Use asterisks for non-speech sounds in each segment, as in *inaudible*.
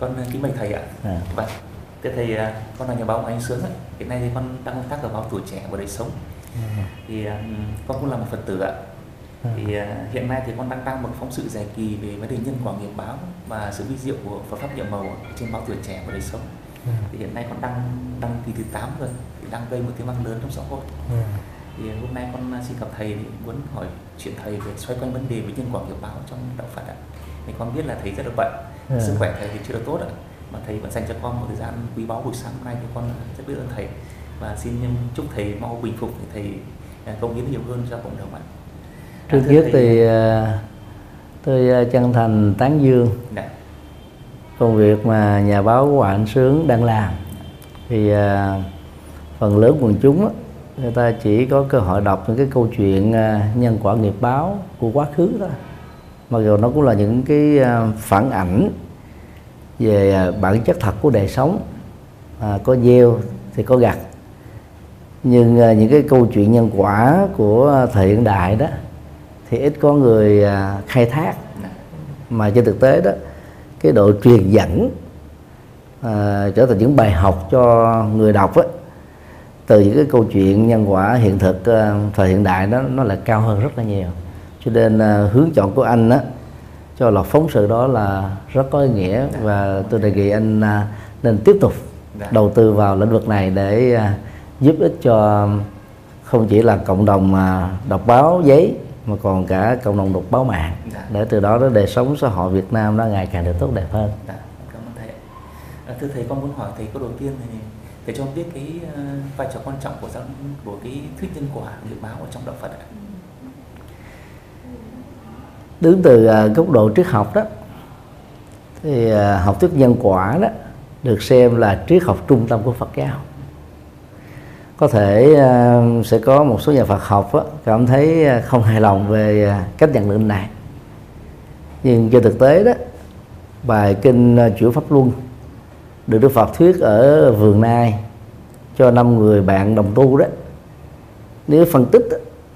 con kính mời thầy ạ. À. vâng. Thưa thầy à, con là nhà báo Anh Sướng ạ. Hiện nay thì con đang công tác ở báo tuổi trẻ và đời sống. Thì à, con cũng là một phật tử ạ. Thì à, hiện nay thì con đang đăng một phóng sự dài kỳ về vấn đề nhân quả nghiệp báo và sự vi diệu của Phật pháp nhiệm màu trên báo tuổi trẻ và đời sống. Thì hiện nay con đăng đăng kỳ thứ 8 rồi thì đang gây một tiếng vang lớn trong xã hội. Thì hôm nay con xin gặp thầy thì muốn hỏi chuyện thầy về xoay quanh vấn đề về nhân quả nghiệp báo trong đạo Phật ạ. Thì con biết là thầy rất là bận Ừ. sức khỏe thầy thì chưa được tốt ạ. Mà thầy vẫn dành cho con một thời gian quý báu buổi sáng hôm nay thì con rất biết ơn thầy. Và xin chúc thầy mau bình phục để thầy à, công hiến nhiều hơn cho cộng đồng ạ. Trước nhất thầy- thì à, tôi à, chân thành tán dương Dạ. công việc mà nhà báo Hoàng Anh Sướng đang làm. Thì phần lớn quần chúng người ta chỉ có cơ hội đọc những cái câu chuyện nhân quả nghiệp báo của quá khứ đó mặc dù nó cũng là những cái ờ, phản ảnh về ờ, bản chất thật của đời sống à, có gieo thì có gặt. Nhưng à, những cái câu chuyện nhân quả của thời hiện đại đó thì ít có người à, khai thác. Mà trên thực tế đó cái độ truyền dẫn à, trở thành những bài học cho người đọc á từ những cái câu chuyện nhân quả hiện thực à, thời hiện đại đó nó là cao hơn rất là nhiều cho nên à, hướng chọn của anh á cho loạt phóng sự đó là rất có ý nghĩa và tôi đề nghị anh à, nên tiếp tục Dạ. đầu tư vào lĩnh vực này để à, giúp ích cho không chỉ là cộng đồng à, đọc báo giấy mà còn cả cộng đồng đọc báo mạng Dạ. để từ đó đó đời sống xã hội Việt Nam nó ngày càng được tốt đẹp hơn. Dạ, cảm ơn thầy. À, thưa thầy, con muốn hỏi thầy câu đầu tiên thì thầy cho biết cái vai trò quan trọng của giáo của cái thuyết nhân quả nghiệp báo ở trong đạo Phật ạ. Đứng từ à, góc độ triết học đó thì à, học thuyết nhân quả đó được xem là triết học trung tâm của Phật giáo. Có thể à, sẽ có một số nhà Phật học đó, cảm thấy không hài lòng về cách nhận định này. Nhưng trên thực tế đó bài kinh Chuyển Pháp Luân được Đức Phật thuyết ở Vườn Nai cho năm người bạn đồng tu đó nếu phân tích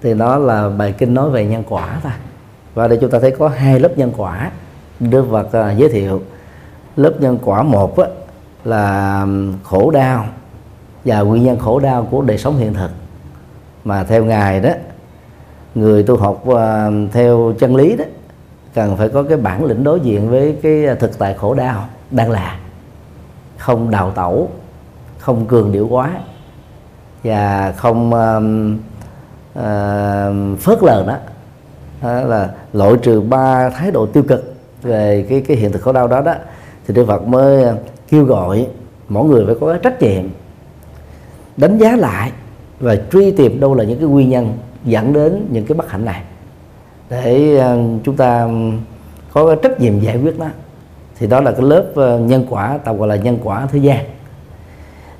thì nó là bài kinh nói về nhân quả thôi và đây chúng ta thấy có hai lớp nhân quả Đức Phật uh, giới thiệu. Lớp nhân quả một á, là khổ đau và nguyên nhân khổ đau của đời sống hiện thực. Mà theo ngài đó người tu học uh, theo chân lý đó cần phải có cái bản lĩnh đối diện với cái à, thực tại khổ đau đang là. Không đào tẩu không cường điệu quá và không uh, uh, phớt lờ đó là loại trừ ba thái độ tiêu cực về cái cái hiện thực khổ đau đó đó thì Đức Phật mới ờ, kêu gọi mỗi người phải có cái trách nhiệm đánh giá lại và truy tìm đâu là những cái nguyên nhân dẫn đến những cái bất hạnh này. Để ờ, chúng ta có cái trách nhiệm giải quyết nó. Thì đó là cái lớp ờ, nhân quả tạm gọi là nhân quả thế gian.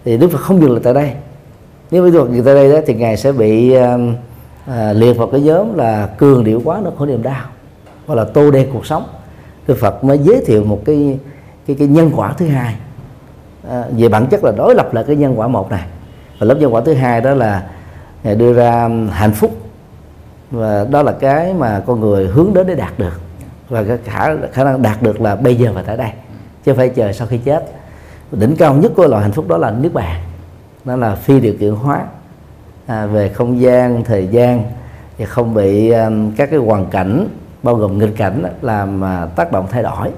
Thì Đức Phật không dừng lại tại đây. Nếu Đức Phật dừng tại đây đó, thì ngài sẽ bị à, liệt vào cái nhóm là cường điệu quá nó khổ niềm đau hoặc là tô đen cuộc sống. Đức Phật mới giới thiệu một cái cái cái nhân quả thứ hai. À, về bản chất là đối lập lại cái nhân quả một này. Và lớp nhân quả thứ hai đó là ngài đưa ra um, hạnh phúc. Và đó là cái mà con người hướng đến để đạt được. Và cái khả khả năng đạt được là bây giờ và tại đây chứ không phải chờ sau khi chết. Đỉnh cao nhất của loại hạnh phúc đó là nước bàn đó là phi điều kiện hóa à, về không gian thời gian và không bị um, các cái hoàn cảnh bao gồm nghịch cảnh đó, làm à, tác động thay đổi.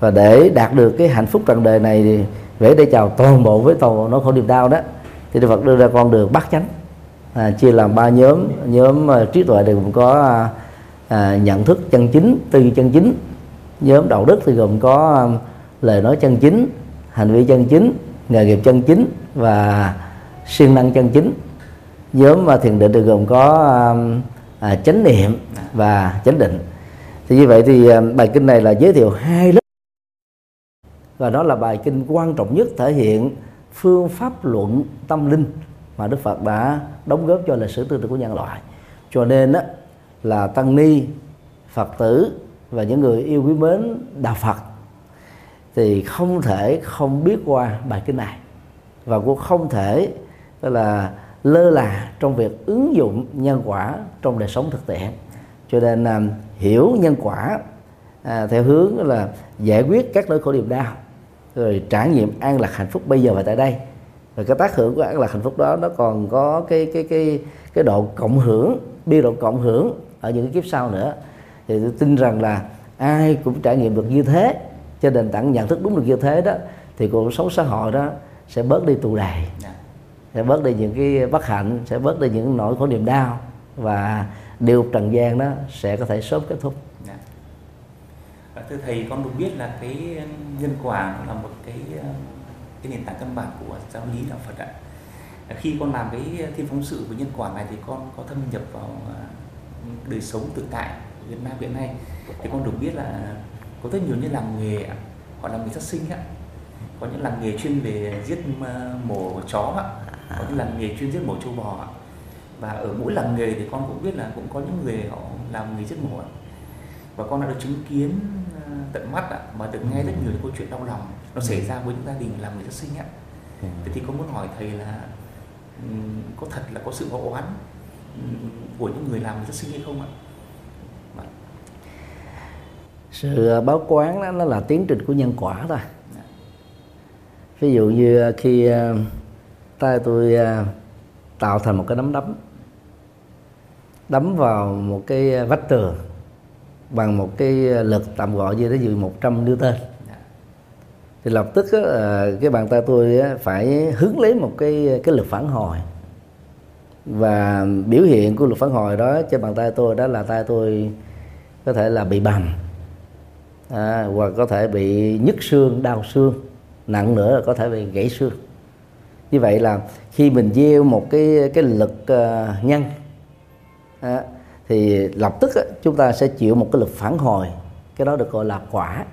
Và để đạt được cái hạnh phúc trần đời này thì vẽ để chào toàn bộ với toàn bộ nỗi khổ niềm đau đó thì Đức Phật đưa ra con đường bát chánh. À, chia làm ba nhóm nhóm uh, trí tuệ thì gồm có à, à, nhận thức chân chính tư duy chân chính. Nhóm đạo đức thì gồm có um, lời nói chân chính hành vi chân chính nghề nghiệp chân chính và siêng năng chân chính nhóm mà thiền định thì gồm có um, à, chánh niệm và chánh định. Thì như vậy thì um, bài kinh này là giới thiệu hai lớp. Và đó là bài kinh quan trọng nhất thể hiện phương pháp luận tâm linh mà Đức Phật đã đóng góp cho lịch sử tư tưởng của nhân loại. Cho nên đó, là tăng ni Phật tử và những người yêu quý mến đạo Phật thì không thể không biết qua bài kinh này. Và cũng không thể là lơ là trong việc ứng dụng nhân quả trong đời sống thực tiễn cho nên à, hiểu nhân quả à, theo hướng là giải quyết các nỗi khổ niềm đau rồi trải nghiệm an lạc hạnh phúc bây giờ và tại đây. Và cái tác hưởng của an lạc hạnh phúc đó nó còn có cái cái cái cái độ cộng hưởng biên độ cộng hưởng ở những cái kiếp sau nữa. Thì tôi tin rằng là ai cũng trải nghiệm được như thế trên nền tảng nhận thức đúng được như thế đó thì cuộc sống xã hội đó sẽ bớt đi tù đầy dạ sẽ bớt đi những cái bất hạnh, sẽ bớt đi những nỗi khổ niềm đau, và điều trần gian đó sẽ có thể sớm kết thúc Dạ. Và thưa thầy, con được biết là cái nhân quả là một cái cái nền tảng căn bản của giáo lý đạo Phật ạ. Khi con làm cái thiên phóng sự với nhân quả này thì con có thâm nhập vào à, đời sống thực tại của Việt Nam hiện nay thì con được biết là có rất nhiều những làng nghề họ làm nghề sát sinh ạ có những làng nghề chuyên về giết à, mổ chó ạ có những làng nghề chuyên giết mổ trâu bò ạ. Và ở mỗi làng nghề thì con cũng biết là cũng có những người họ làm nghề giết mổ ạ. Và con đã được chứng kiến à, tận mắt ạ mà được nghe rất nhiều những câu chuyện đau lòng nó xảy ra với những gia đình làm người sát sinh ạ. Thế thì con muốn hỏi thầy là có thật là có sự hậu oán của những người làm người sát sinh hay không ạ? Vâng. sự ờ, báo quán đó nó là tiến trình của nhân quả thôi. Dạ. ví dụ như ờ, khi ờ, tay tôi à, tạo thành một cái nắm đấm. Đấm vào một cái vách tường bằng một cái lực tạm gọi như thế dụ 100 Newton. Thì lập tức á, à, cái bàn tay tôi á, phải hướng lấy một cái cái lực phản hồi. Và biểu hiện của lực phản hồi đó trên bàn tay tôi đó là tay tôi có thể là bị bầm à, hoặc có thể bị nhức xương đau xương nặng nữa là có thể bị gãy xương như vậy là khi mình gieo một cái cái lực uh, nhân à, thì lập tức á, chúng ta sẽ chịu một cái lực phản hồi. Cái đó được gọi là quả.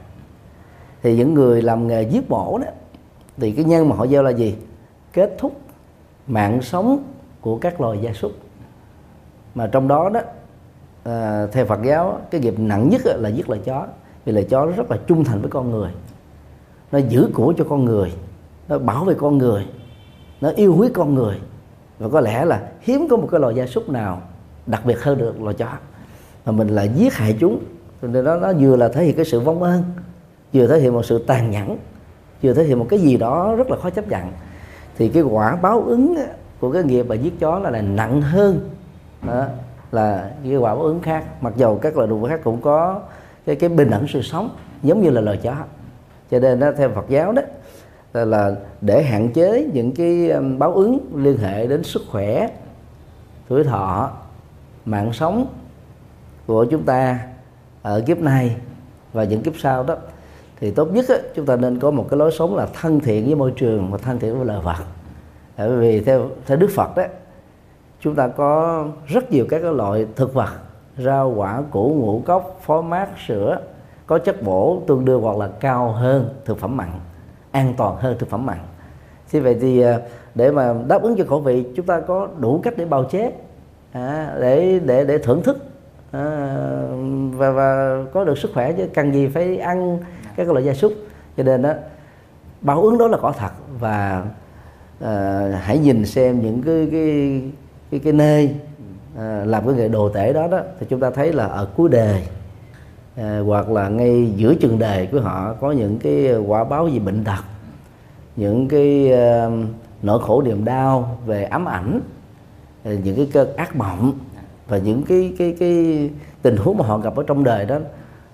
Thì những người làm nghề giết mổ đó thì cái nhân mà họ gieo là gì? Kết thúc mạng sống của các loài gia súc. Mà trong đó đó à, theo Phật giáo cái nghiệp nặng nhất là giết loài chó. Vì loài chó nó rất là trung thành với con người. Nó giữ của cho con người nó bảo vệ con người nó yêu quý con người. Và có lẽ là hiếm có một cái loài gia súc nào đặc biệt hơn được loài chó. Mà mình lại giết hại chúng. Nên đó nó vừa là thể hiện cái sự vong ơn vừa thể hiện một sự tàn nhẫn vừa thể hiện một cái gì đó rất là khó chấp nhận. Thì cái quả báo ứng của cái nghiệp mà giết chó là, là nặng hơn đó, là cái quả báo ứng khác. Mặc dầu các loài động vật khác cũng có cái cái bình đẳng sự sống giống như là loài chó. Cho nên đó, theo Phật giáo đó là, để hạn chế những cái báo ứng liên hệ đến sức khỏe tuổi thọ mạng sống của chúng ta ở kiếp này và những kiếp sau đó thì tốt nhất á, chúng ta nên có một cái lối sống là thân thiện với môi trường và thân thiện với lời Phật. bởi vì theo theo Đức Phật đó chúng ta có rất nhiều các cái loại thực vật rau quả củ ngũ cốc phó mát sữa có chất bổ tương đương hoặc là cao hơn thực phẩm mặn an toàn hơn thực phẩm mặn thế vậy thì à, để mà đáp ứng cho khẩu vị chúng ta có đủ cách để bào chế à, để để để thưởng thức à, và và có được sức khỏe chứ cần gì phải ăn các loại gia súc cho nên đó báo ứng đó là có thật và à, hãy nhìn xem những cái cái cái, cái nơi à, làm cái nghề đồ tể đó đó thì chúng ta thấy là ở cuối đời à, hoặc là ngay giữa chừng đề của họ có những cái à, quả báo gì bệnh tật những cái à, nỗi khổ niềm đau về ám ảnh à, những cái cơn ác mộng và những cái cái cái tình huống mà họ gặp ở trong đời đó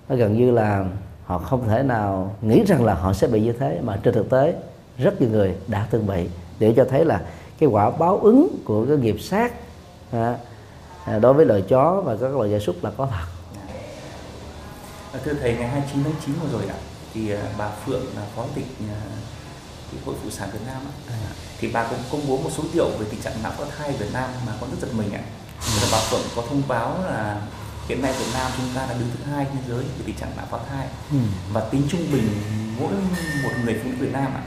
nó gần như là họ không thể nào nghĩ rằng là họ sẽ bị như thế. Mà trên thực tế rất nhiều người đã từng bị để cho thấy là cái quả báo ứng của cái nghiệp sát à, à đối với loài chó và các loài gia súc là có thật thưa thầy ngày 29 tháng 9 vừa rồi ạ thì à, bà Phượng là phó tịch à, cái hội phụ sản Việt Nam ạ. thì bà cũng công bố một số liệu về tình trạng nạo phá thai Việt Nam mà con rất giật mình ạ. Là bà Phượng có thông báo là hiện nay Việt Nam chúng ta là đứng thứ hai thế giới về tình trạng nạo phá thai ừ. và tính trung bình mỗi một người phụ nữ Việt Nam ạ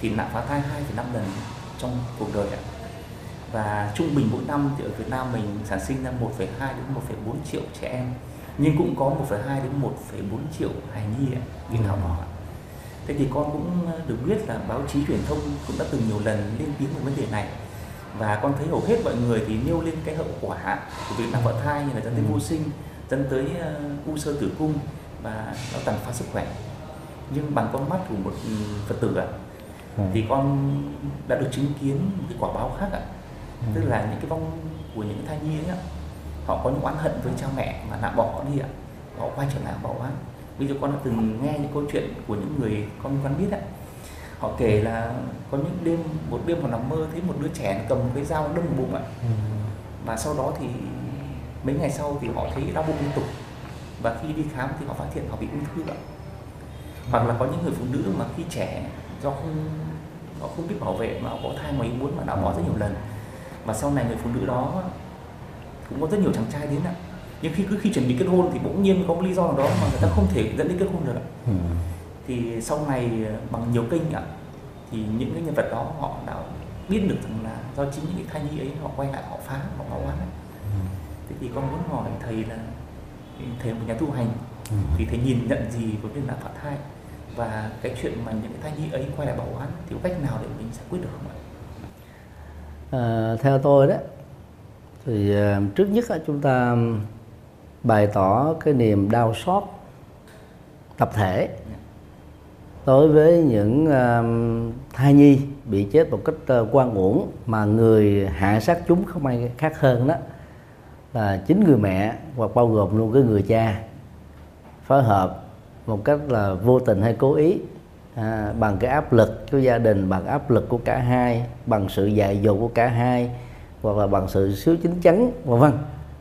thì nạo phá thai 2,5 lần trong cuộc đời ạ và trung bình mỗi năm thì ở Việt Nam mình sản sinh ra 1,2 đến 1,4 triệu trẻ em nhưng cũng có 1,2 đến 1,4 triệu hài nhi ạ, bị thảo bỏ ạ. Thế thì con cũng được biết là báo chí truyền thông cũng đã từng nhiều lần lên tiếng về vấn đề này và con thấy hầu hết mọi người thì nêu lên cái hậu quả của việc nạo phá thai như là dẫn tới vô sinh, dẫn tới uh, u sơ tử cung và nó tàn phá sức khỏe. nhưng bằng con mắt của một phật tử ạ ừ. thì con đã được chứng kiến một cái quả báo khác ạ ừ. tức là những cái vong của những thai nhi ấy ạ họ có những oán hận với cha mẹ mà nạ bỏ đi ạ. Họ quay trở lại bỏ oán ví dụ con đã từng nghe những câu chuyện của những người con con biết ạ. Họ kể là có những đêm một đêm họ nằm mơ thấy một đứa trẻ cầm cái dao đâm bụng ạ. Ừ. và sau đó thì mấy ngày sau thì họ thấy đau bụng liên tục. Và khi đi khám thì họ phát hiện họ bị ung thư ạ. Hoặc là có những người phụ nữ mà khi trẻ do không họ không biết bảo vệ mà họ có thai ngoài ý muốn mà đã bỏ rất nhiều lần. Và sau này người phụ nữ đó cũng có rất nhiều chàng trai đến ạ nhưng khi cứ khi chuẩn bị kết hôn thì bỗng nhiên có một lý do nào đó mà người ta không thể dẫn đến kết hôn được ạ ừ. thì sau này bằng nhiều kênh ạ thì những cái nhân vật đó họ đã biết được rằng là do chính những cái thai nhi ấy họ quay lại họ phá họ báo oán ừ. thế thì con muốn hỏi thầy là thầy một nhà tu hành ừ. thì thầy nhìn nhận gì với việc là phá thai và cái chuyện mà những cái thai nhi ấy quay lại bảo oán thì có cách nào để mình giải quyết được không ạ? À, theo tôi đó thì ờ, trước nhất là chúng ta bày tỏ cái niềm đau xót tập thể đối với những ờ, thai nhi bị chết một cách ờ, quan uổng mà người hạ sát chúng không ai khác hơn đó là chính người mẹ hoặc bao gồm luôn cái người cha phối hợp một cách là vô tình hay cố ý à, bằng cái áp lực của gia đình bằng áp lực của cả hai bằng sự dạy dỗ của cả hai hoặc là bằng sự xíu chính chắn vân vân.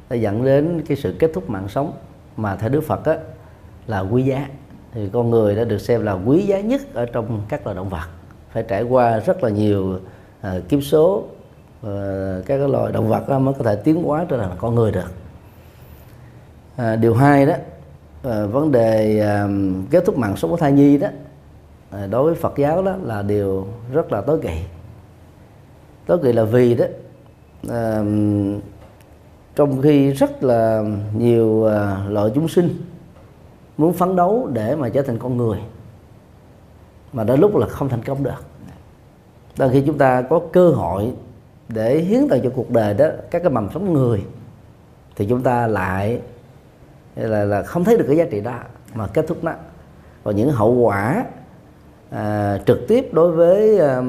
Đã dẫn đến cái sự kết thúc mạng sống. Mà theo Đức Phật á, là quý giá. Thì con người đã được xem là quý giá nhất ở trong các loài động vật. Phải trải qua rất là nhiều uh, kiếp số uh, các cái loài động vật mới có thể tiến hóa trở thành con người được. Uh, điều hai đó uh, vấn đề uh, kết thúc mạng sống của thai nhi đó uh, đối với Phật giáo đó là điều rất là tối kỵ. Tối kỵ là vì đó à, trong khi rất là nhiều à, loại chúng sinh muốn phấn đấu để mà trở thành con người mà đến lúc là không thành công được. Đôi khi chúng ta có cơ hội để hiến tặng cho cuộc đời đó các cái mầm sống người thì chúng ta lại là là không thấy được cái giá trị đó mà kết thúc nó. Và những hậu quả à, trực tiếp đối với à,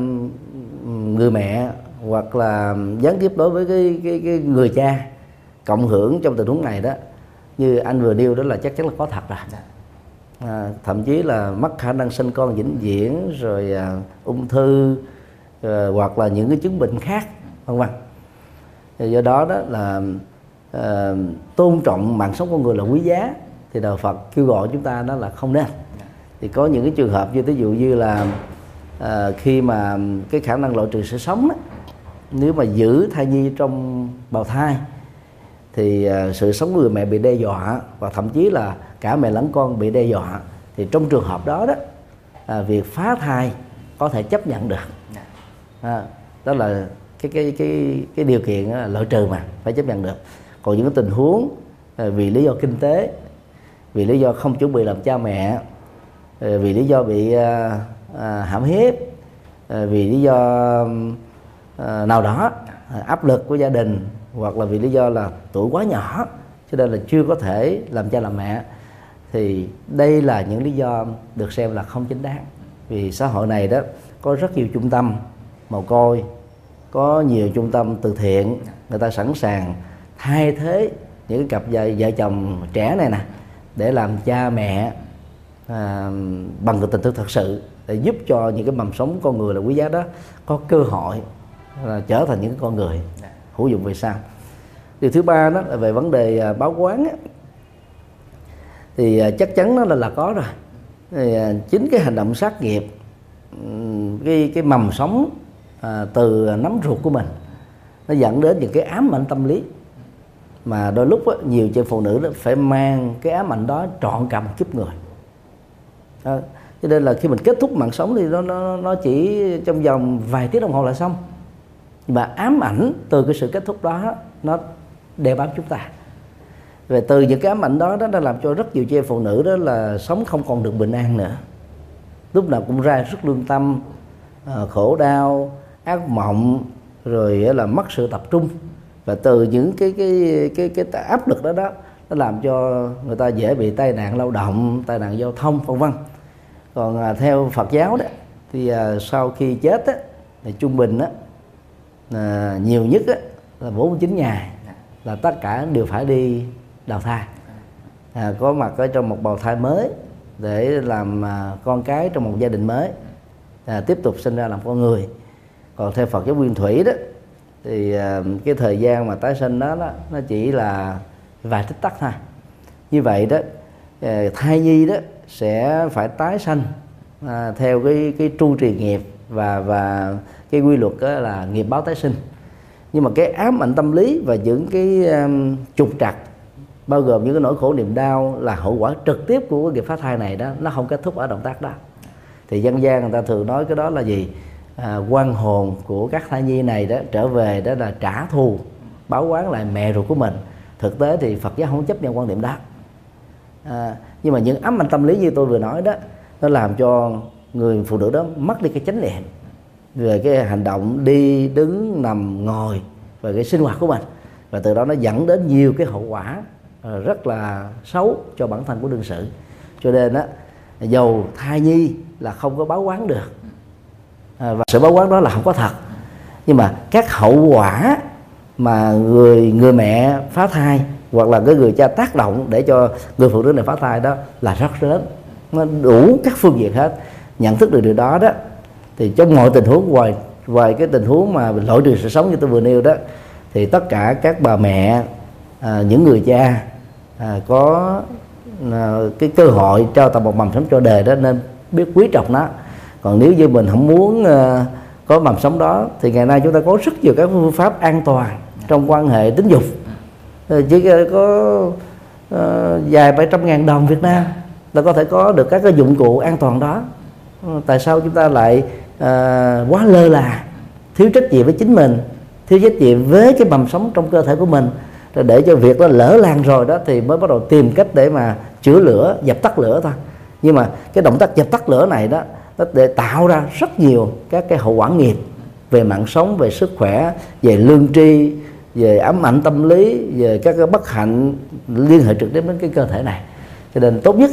người mẹ hoặc là gián tiếp đối với cái, cái, cái người cha cộng hưởng trong tình huống này đó như anh vừa nêu đó là chắc chắn là có thật rồi. Dạ. à, thậm chí là mất khả năng sinh con vĩnh viễn rồi à, ung thư à, hoặc là những cái chứng bệnh khác vân vân. Do đó đó là à, tôn trọng mạng sống con người là quý giá thì đạo Phật kêu gọi chúng ta đó là không nên. Thì có những cái trường hợp như ví dụ như là à, khi mà cái khả năng loại trừ sự sống đó, nếu mà giữ thai nhi trong bào thai thì à, sự sống của người mẹ bị đe dọa và thậm chí là cả mẹ lẫn con bị đe dọa thì trong trường hợp đó đó à, việc phá thai có thể chấp nhận được. À, đó là cái cái cái cái điều kiện là loại trừ mà phải chấp nhận được. Còn những cái tình huống à, vì lý do kinh tế vì lý do không chuẩn bị làm cha mẹ à, vì lý do bị à, à, hãm hiếp à, vì lý do à, Ờ, nào đó ờ, áp lực của gia đình hoặc là vì lý do là tuổi quá nhỏ cho nên là chưa có thể làm cha làm mẹ thì đây là những lý do được xem là không chính đáng. Vì xã hội này đó có rất nhiều trung tâm mồ côi có nhiều trung tâm từ thiện người ta sẵn sàng thay thế những cái cặp vợ, vợ chồng trẻ này nè để làm cha mẹ à, bằng cái tình thương thật sự để giúp cho những cái mầm sống con người là quý giá đó có cơ hội là trở thành những con người hữu dụng về sau. Điều thứ ba đó là về vấn đề à, báo quán á, thì à, chắc chắn nó là là có rồi. Thì à, chính cái hành động sát nghiệp cái cái mầm sống à, từ nắm ruột của mình nó dẫn đến những cái ám ảnh tâm lý. Mà đôi lúc đó, nhiều chị phụ nữ đó phải mang cái ám ảnh đó trọn cả một kiếp người. À, cho nên là khi mình kết thúc mạng sống thì nó nó nó chỉ trong vòng vài tiếng đồng hồ là xong và ám ảnh từ cái sự kết thúc đó nó đeo bám chúng ta. Về từ những cái ám ảnh đó đó đã làm cho rất nhiều chị em phụ nữ đó là sống không còn được bình an nữa. Lúc nào cũng ra rất lương tâm ờ, khổ đau ác mộng rồi là mất sự tập trung. Và từ những cái cái cái cái, cái áp lực đó đó nó làm cho người ta dễ bị tai nạn lao động tai nạn giao thông vân vân. Còn à, theo Phật giáo đó thì à, sau khi chết á, thì trung bình á, à, nhiều nhất á, là 49 ngày là tất cả đều phải đi đào thai. À, có mặt ở trong một bào thai mới để làm à, con cái trong một gia đình mới. À, tiếp tục sinh ra làm con người. Còn theo Phật giáo nguyên thủy đó thì à, cái thời gian mà tái sinh đó, đó nó chỉ là vài tích tắc thôi. Như vậy đó à, thai nhi đó sẽ phải tái sanh à, theo cái cái tru trì nghiệp và và cái quy luật đó là nghiệp báo tái sinh. Nhưng mà cái ám ảnh tâm lý và những cái um, trục trặc bao gồm những cái nỗi khổ niềm đau là hậu quả trực tiếp của cái nghiệp phá thai này đó nó không kết thúc ở động tác đó. Thì dân gian người ta thường nói cái đó là gì? À, quan hồn của các thai nhi này đó trở về đó là trả thù báo quán lại mẹ ruột của mình. Thực tế thì Phật giáo không chấp nhận quan điểm đó. À, nhưng mà những ám ảnh tâm lý như tôi vừa nói đó nó làm cho người phụ nữ đó mất đi cái chánh niệm về cái hành động đi, đứng, nằm, ngồi và cái sinh hoạt của mình. Và từ đó nó dẫn đến nhiều cái hậu quả ờ, rất là xấu cho bản thân của đương sự. Cho nên đó dầu thai nhi là không có báo quán được ờ, và sự báo quán đó là không có thật. Nhưng mà các hậu quả mà người người mẹ phá thai hoặc là cái người cha tác động để cho người phụ nữ này phá thai đó là rất lớn. Nó đủ các phương diện hết. Nhận thức được điều đó đó thì trong mọi tình huống ngoài ngoài cái tình huống mà lỗi trừ sự sống như tôi vừa nêu đó thì tất cả các bà mẹ à, những người cha à, có à, cái cơ hội trao tặng một mầm sống cho đời đó nên biết quý trọng nó. Còn nếu như mình không muốn à, có mầm sống đó thì ngày nay chúng ta có rất nhiều các phương pháp an toàn trong quan hệ tính dục. Ờ, chỉ có uh, vài bảy trăm ngàn đồng Việt Nam là có thể có được các cái dụng cụ an toàn đó. Ờ, tại sao chúng ta lại uh, quá lơ là thiếu trách nhiệm với chính mình thiếu trách nhiệm với cái mầm sống trong cơ thể của mình. Rồi để cho việc nó lỡ lan rồi đó thì mới bắt đầu tìm cách để mà chữa lửa dập tắt lửa thôi. Nhưng mà cái động tác dập tắt lửa này đó nó để tạo ra rất nhiều các cái hậu quả nghiệp về mạng sống về sức khỏe về lương tri về ám ảnh tâm lý về các cái bất hạnh liên hệ trực tiếp đến cái cơ thể này. Cho nên tốt nhất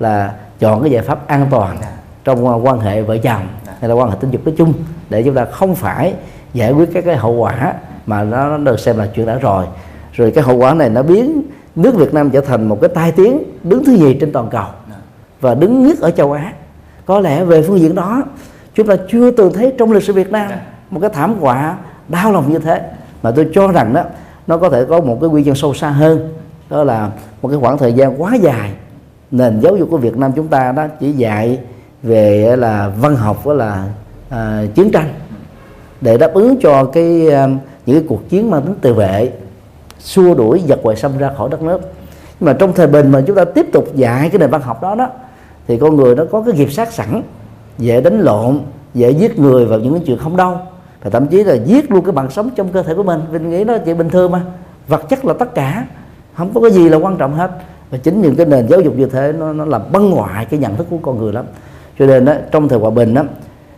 là chọn cái giải pháp an toàn trong quan hệ vợ chồng hay là quan hệ tình dục nói chung, để chúng ta không phải giải quyết các cái hậu quả mà nó được xem là chuyện đã rồi. Rồi cái hậu quả này nó biến nước Việt Nam trở thành một cái tai tiếng đứng thứ gì trên toàn cầu và đứng nhất ở châu Á. Có lẽ về phương diện đó, chúng ta chưa từng thấy trong lịch sử Việt Nam một cái thảm họa đau lòng như thế. Mà tôi cho rằng đó, nó có thể có một cái nguyên nhân sâu xa hơn. Đó là một cái khoảng thời gian quá dài, nền giáo dục của Việt Nam chúng ta đó chỉ dạy về là văn học với là à, chiến tranh để đáp ứng cho cái à, những cái cuộc chiến mang tính tự vệ xua đuổi giặc ngoại xâm ra khỏi đất nước. Nhưng mà trong thời bình mà chúng ta tiếp tục dạy cái nền văn học đó đó thì con người nó có cái nghiệp sát sẵn dễ đánh lộn dễ giết người vào những cái chuyện không đâu. Và thậm chí là giết luôn cái bằng sống trong cơ thể của mình. Mình nghĩ nó chuyện bình thường mà vật chất là tất cả không có cái gì là quan trọng hết. Và chính những cái nền giáo dục như thế nó nó làm băng ngoại cái nhận thức của con người lắm cho nên đó, trong thời hòa bình đó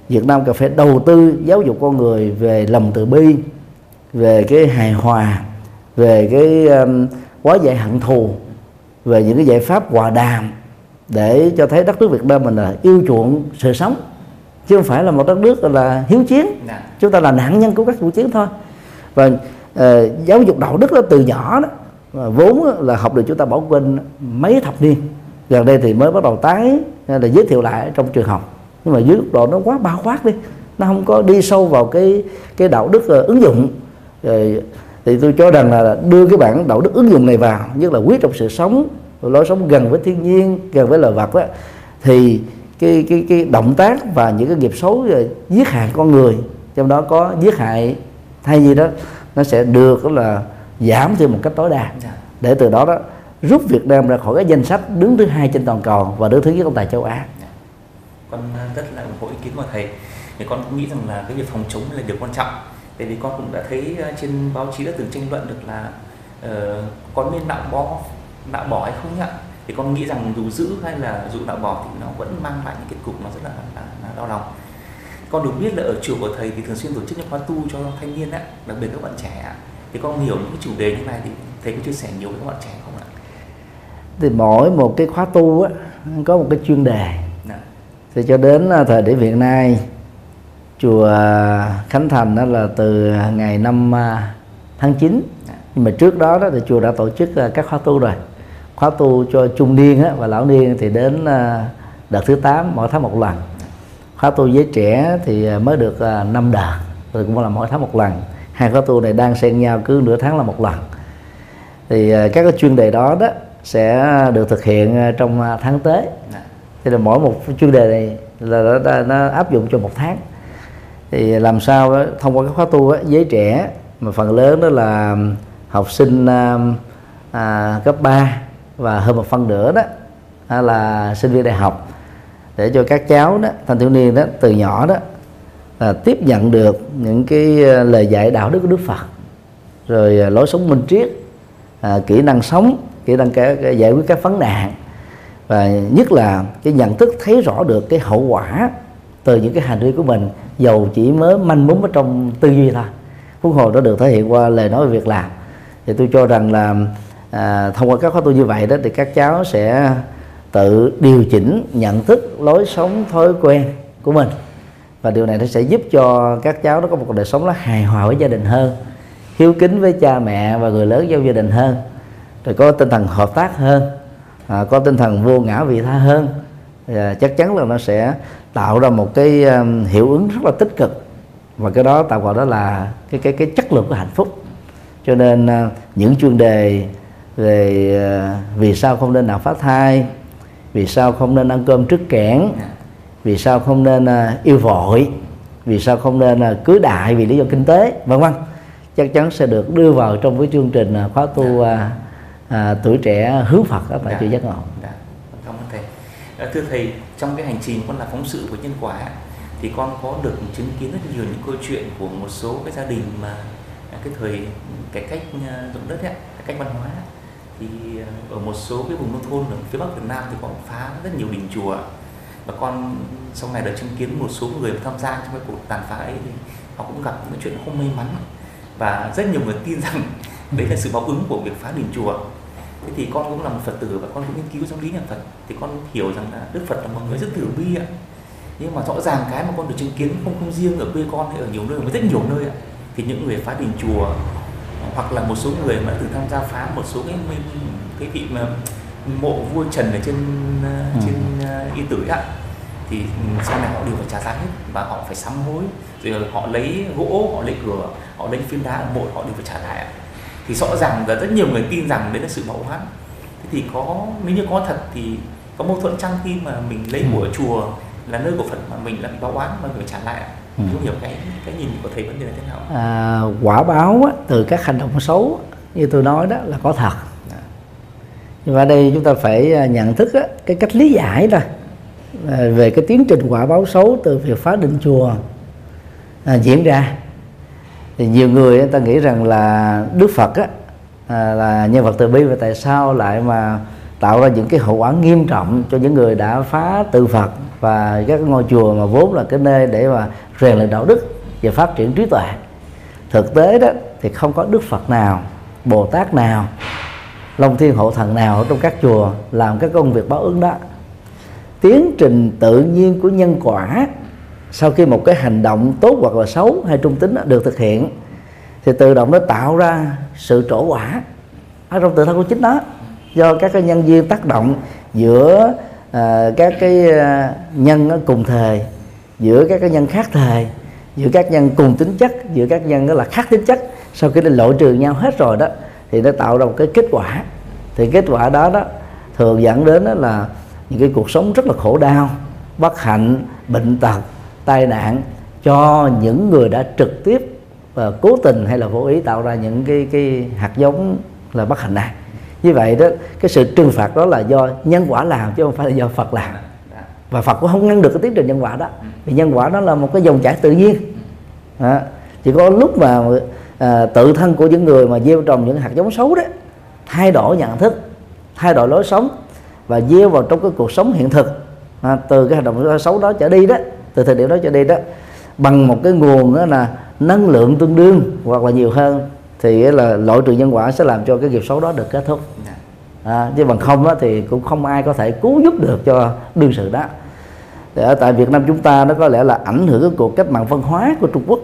Việt Nam cần phải đầu tư giáo dục con người về lòng từ bi về cái hài hòa về cái um, quá giải hận thù về những cái giải pháp hòa đàm để cho thấy đất nước Việt Nam mình là yêu chuộng sự sống chứ không phải là một đất nước là hiếu chiến. Dạ. chúng ta là nạn nhân của các cuộc chiến thôi. Và uh, giáo dục đạo đức đó từ nhỏ đó vốn là học được chúng ta bỏ quên mấy thập niên. Gần đây thì mới bắt đầu tái là giới thiệu lại trong trường học. Nhưng mà dưới mức độ nó quá bao quát đi. Nó không có đi sâu vào cái cái đạo đức uh, ứng dụng. Rồi thì tôi cho rằng là đưa cái bản đạo đức ứng dụng này vào nhất là quý trọng sự sống lối sống gần với thiên nhiên gần với loài vật đó thì cái cái cái động tác và những cái nghiệp xấu giết hại con người trong đó có giết hại thay gì đó nó sẽ được là giảm thêm một cách tối đa. Dạ. để từ đó đó rút Việt Nam ra khỏi cái danh sách đứng thứ hai trên toàn cầu và đứng thứ nhất tại châu Á. Dạ. Con ờ, rất là ủng hộ ý kiến của thầy. Thì con cũng nghĩ rằng là cái việc phòng chống là điều quan trọng. Tại vì con cũng đã thấy ờ, trên báo chí đã từng tranh luận được là uh, có nên nạo bỏ nạo bỏ hay không nhỉ? Thì con nghĩ rằng dù giữ hay là dù nạo bỏ thì nó vẫn mang lại những kết cục nó rất là, là, là đau lòng. Con được biết là ở chùa của thầy thì thường xuyên tổ chức những khóa tu cho thanh niên á, đặc biệt các bạn trẻ thì con hiểu những cái chủ đề như này thì thầy có chia sẻ nhiều với các bạn trẻ không thì mỗi một cái khóa tu á có một cái chuyên đề. Dạ. thì cho đến à, thời điểm hiện nay chùa Khánh Thành đó là từ ngày năm à, tháng 9 nhưng mà trước đó đó thì chùa đã tổ chức à, các khóa tu rồi. Khóa tu cho trung niên á, và lão niên thì đến đợt thứ 8 mỗi tháng một lần. Khóa tu với trẻ thì mới được 5 đợt. Rồi cũng là mỗi tháng một lần. Hai khóa tu này đang xen nhau cứ nửa tháng là một lần. Thì các cái chuyên đề đó đó sẽ được thực hiện trong tháng tới. Thì là mỗi một chuyên đề này là nó, nó áp dụng cho một tháng. Thì làm sao đó, thông qua các khóa tu á, với trẻ mà phần lớn đó là học sinh à, à, cấp 3 và hơn một phần nữa đó là sinh viên đại học. Để cho các cháu đó thanh thiếu niên đó từ nhỏ đó là tiếp nhận được những cái à, lời dạy đạo đức của Đức Phật. Rồi à, lối sống minh triết à, kỹ năng sống kỹ năng cái, cái giải quyết các vấn nạn. Và nhất là cái nhận thức thấy rõ được cái hậu quả từ những cái hành vi của mình dầu chỉ mới manh mún ở trong tư duy thôi. Huống hồ đã được thể hiện qua lời nói và việc làm. Thì tôi cho rằng là à, thông qua các khóa tu như vậy đó thì các cháu sẽ tự điều chỉnh nhận thức lối sống thói quen của mình. Và điều này nó sẽ giúp cho các cháu nó có một đời sống nó hài hòa với gia đình hơn hiếu kính với cha mẹ và người lớn trong gia đình hơn rồi có tinh thần hợp tác hơn à, có tinh thần vô ngã vị tha hơn. À, chắc chắn là nó sẽ tạo ra một cái um, hiệu ứng rất là tích cực. Và cái đó tạo gọi đó là cái cái cái chất lượng của hạnh phúc. Cho nên uh, những chuyên đề về uh, vì sao không nên nào phá thai vì sao không nên ăn cơm trước kẽn vì sao không nên uh, yêu vội vì sao không nên uh, cưới đại vì lý do kinh tế vân vân. Chắc chắn sẽ được đưa vào trong cái chương trình uh, khóa tu uh, uh, tuổi trẻ hướng Phật ở tại chùa Giác Ngộ. Dạ. Cảm ơn thầy. Thưa thầy, trong cái hành trình con là phóng sự của nhân quả thì con có được chứng kiến rất nhiều những câu chuyện của một số cái gia đình mà cái thời cái cách dụng đất ấy, cái cách văn hóa thì ờ, ở một số cái vùng nông thôn ở phía bắc Việt Nam thì có phá rất nhiều đình chùa và con sau này đã chứng kiến một số người tham gia trong cái cuộc tàn phá ấy thì họ cũng gặp những chuyện không may mắn và rất nhiều người tin rằng đấy là sự báo ứng của việc phá đình chùa. Thế thì con cũng là một phật tử và con cũng nghiên cứu trong lý nhà phật. Thì con hiểu rằng là đức phật là một người rất từ bi ạ. Nhưng mà rõ ràng cái mà con được chứng kiến không không riêng ở quê con hay ở nhiều nơi mà rất nhiều nơi ạ. Thì những người phá đình chùa hoặc là một số người mà từng tham gia phá một số cái cái vị mà mộ vua trần ở trên ừ. trên uh, y tử ạ. Thì sau này họ đều phải trả giá hết và họ phải sám hối. Rồi họ lấy gỗ họ lấy cửa họ lấy phiến đá ở mộ họ đều phải trả lại ạ thì rõ ràng là rất nhiều người tin rằng đấy là sự bảo oán thế thì có nếu như có thật thì có mâu thuẫn chăng khi mà mình lấy của ừ. chùa là nơi của phật mà mình lại báo oán mà mình trả lại ừ. không hiểu cái cái nhìn của thầy vấn đề là thế nào à, quả báo á, từ các hành động xấu như tôi nói đó là có thật à. nhưng mà ở đây chúng ta phải à, nhận thức á, cái cách lý giải thôi à, về cái tiến trình quả báo xấu từ việc phá định chùa à, diễn ra thì nhiều người người ta nghĩ rằng là đức phật á, à, là nhân vật từ bi. Và tại sao lại mà tạo ra những cái hậu quả nghiêm trọng cho những người đã phá tự phật và các ngôi chùa mà vốn là cái nơi để mà rèn luyện đạo đức và phát triển trí tuệ? Thực tế đó thì không có đức phật nào bồ tát nào long thiên hộ thần nào ở trong các chùa làm các công việc báo ứng đó. Tiến trình tự nhiên của nhân quả sau khi một cái hành động tốt hoặc là xấu hay trung tính được thực hiện thì tự động nó tạo ra sự trổ quả ở trong tự thân của chính nó. Do các cái nhân duyên tác động giữa uh, các cái uh, nhân cùng thời giữa các cái nhân khác thời giữa các nhân cùng tính chất giữa các nhân đó là khác tính chất sau khi nó lộ trừ nhau hết rồi đó thì nó tạo ra một cái kết quả. Thì kết quả đó đó thường dẫn đến đó là những cái cuộc sống rất là khổ đau bất hạnh bệnh tật tai nạn cho những người đã trực tiếp và cố tình hay là vô ý tạo ra những cái cái hạt giống là bất hạnh này. Như vậy đó cái sự trừng phạt đó là do nhân quả làm chứ không phải là do Phật làm. Và Phật cũng không ngăn được cái tiến trình nhân quả đó. Vì nhân quả đó là một cái dòng chảy tự nhiên. À, chỉ có lúc mà à, tự thân của những người mà gieo trồng những hạt giống xấu đó thay đổi nhận thức thay đổi lối sống và gieo vào trong cái cuộc sống hiện thực à, từ cái hành động xấu đó trở đi đó từ thời điểm đó trở đi đó bằng một cái nguồn đó là năng lượng tương đương hoặc là nhiều hơn thì là loại trừ nhân quả sẽ làm cho cái nghiệp xấu đó được kết thúc. À, chứ bằng không đó thì cũng không ai có thể cứu giúp được cho đương sự đó. Thì ở tại Việt Nam chúng ta nó có lẽ là ảnh hưởng cái cuộc cách mạng văn hóa của Trung Quốc.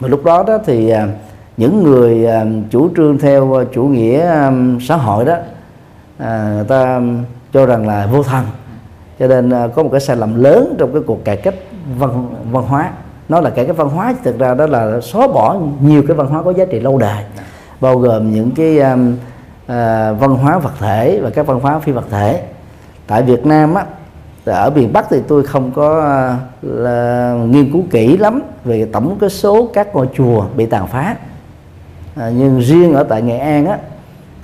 Mà lúc đó đó thì à, những người à, chủ trương theo chủ nghĩa à, xã hội đó người ta cho rằng là vô thần. Cho nên có một cái sai lầm lớn trong cái cuộc cải cách văn văn hóa. Nó là cải cái văn hóa thực ra đó là xóa bỏ nhiều cái văn hóa có giá trị lâu đời bao gồm những cái um, uh, văn hóa vật thể và các văn hóa phi vật thể. Tại Việt Nam á ở miền Bắc thì tôi không có uh, là nghiên cứu kỹ lắm về tổng cái số các ngôi chùa bị tàn phá. À, nhưng riêng ở tại Nghệ An á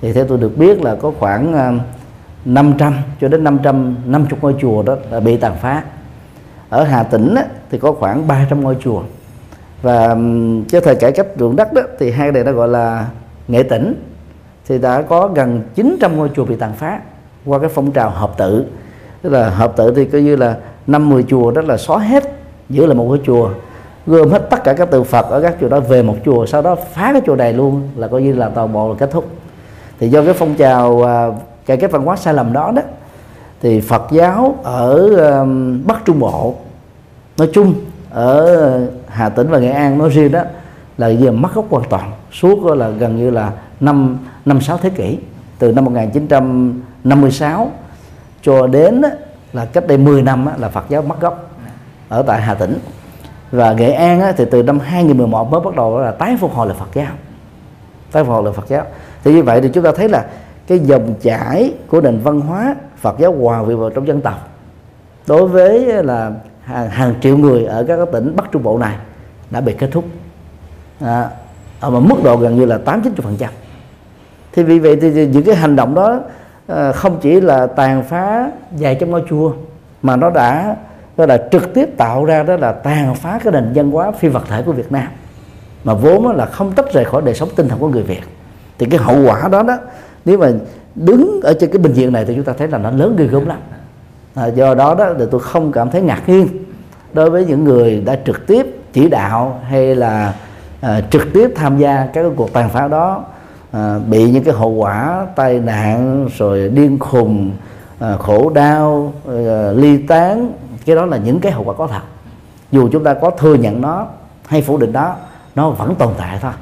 thì theo tôi được biết là có khoảng à, uh, 500 cho đến 550 ngôi chùa đó là bị tàn phá ở Hà Tĩnh á, thì có khoảng 300 ngôi chùa. Và cái thời cải cách ruộng đất đó thì hai này nó gọi là nghệ tỉnh. Thì đã có gần 900 ngôi chùa bị tàn phá qua cái phong trào hợp tự. Tức là hợp tự thì coi như là năm mười chùa đó là xóa hết giữ lại một cái chùa gom hết tất cả các tượng Phật ở các chùa đó về một chùa sau đó phá cái chùa này luôn là coi như là toàn bộ là kết thúc. Thì do cái phong trào à, cải cách văn hóa sai lầm đó đó thì Phật giáo ở Bắc Trung Bộ nói chung, ở Hà Tĩnh và Nghệ An nói riêng đó, là giờ mất gốc hoàn toàn. Suốt là gần như là năm năm sáu thế kỷ, từ năm 1956 cho đến là cách đây 10 năm là Phật giáo mất gốc ở tại Hà Tĩnh. Và Nghệ An thì từ năm 2011 mới bắt đầu là tái phục hồi là Phật giáo, tái phục hồi là Phật giáo. Thì như vậy thì chúng ta thấy là cái dòng chảy của nền văn hóa Phật giáo hòa quyện vào trong dân tộc. Đối với là hàng, hàng triệu người ở các tỉnh Bắc Trung Bộ này đã bị kết thúc. À, à ở một mức độ gần như là tám chín phần trăm. Thì vì vậy thì những cái hành động đó à, không chỉ là tàn phá vài trong ngôi chùa mà nó đã nó đã trực tiếp tạo ra đó là tàn phá cái nền văn hóa phi vật thể của Việt Nam. Mà vốn là không tách rời khỏi đời sống tinh thần của người Việt. Thì cái hậu quả đó đó nếu mà đứng ở trên cái bình diện này thì chúng ta thấy là nó lớn ghê gớm lắm à, do đó đó thì tôi không cảm thấy ngạc nhiên đối với những người đã trực tiếp chỉ đạo hay là à, trực tiếp tham gia các cuộc tàn phá đó à, bị những cái hậu quả tai nạn rồi điên khùng à, khổ đau à, ly tán cái đó là những cái hậu quả có thật. Dù chúng ta có thừa nhận nó hay phủ định đó nó vẫn tồn tại thôi.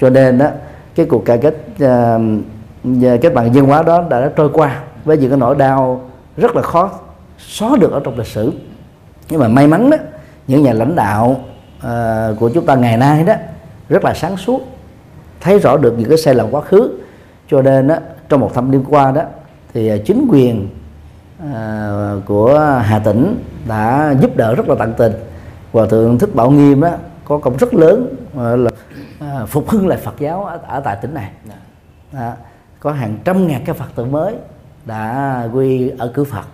Cho nên đó cái cuộc cải cách uh, kết bạn dân hóa đó đã, đã trôi qua với những cái nỗi đau rất là khó xóa được ở trong lịch sử. Nhưng mà may mắn đó những nhà lãnh đạo uh, của chúng ta ngày nay đó rất là sáng suốt thấy rõ được những cái sai lầm quá khứ. Cho nên đó, trong một thập niên qua đó thì ờ, chính quyền uh, của Hà Tĩnh đã giúp đỡ rất là tận tình. Hòa thượng thích bảo nghiêm đó có công rất lớn uh, là uh, phục hưng lại Phật giáo ở, ở tại tỉnh này. Đó có hàng trăm ngàn cái phật tử mới đã quy ở cửa phật.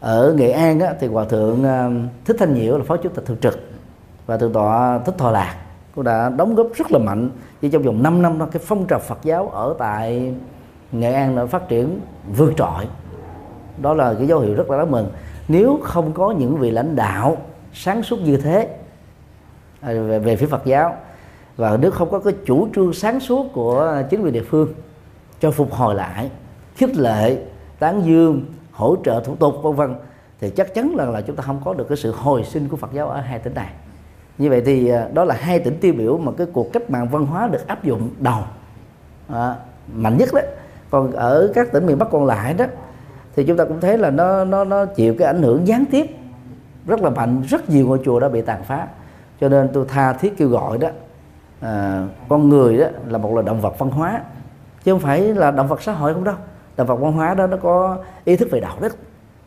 Ở nghệ an á, thì hòa thượng ờ, thích thanh nhiễu là phó chủ tịch thường trực và thượng tọa thích thọ lạc cũng đã đóng góp rất là mạnh chỉ trong vòng 5 năm đó cái phong trào Phật giáo ở tại Nghệ An đã phát triển vượt trội. Đó là cái dấu hiệu rất là đáng mừng. Nếu không có những vị lãnh đạo sáng suốt như thế à, về, về phía Phật giáo và nếu không có cái chủ trương sáng suốt của chính quyền địa phương cho phục hồi lại khích lệ tán dương hỗ trợ thủ tục vân vân. Thì chắc chắn là là chúng ta không có được cái sự hồi sinh của Phật giáo ở hai tỉnh này. Như vậy thì à, đó là hai tỉnh tiêu biểu mà cái cuộc cách mạng văn hóa được áp dụng đầu à, mạnh nhất đấy. Còn ở các tỉnh miền Bắc còn lại đó thì chúng ta cũng thấy là nó nó nó chịu cái ảnh hưởng gián tiếp rất là mạnh rất nhiều ngôi chùa đã bị tàn phá. Cho nên tôi tha thiết kêu gọi đó à, con người đó là một loài động vật văn hóa chứ không phải là động vật xã hội không đâu động vật văn hóa đó nó có ý thức về đạo đức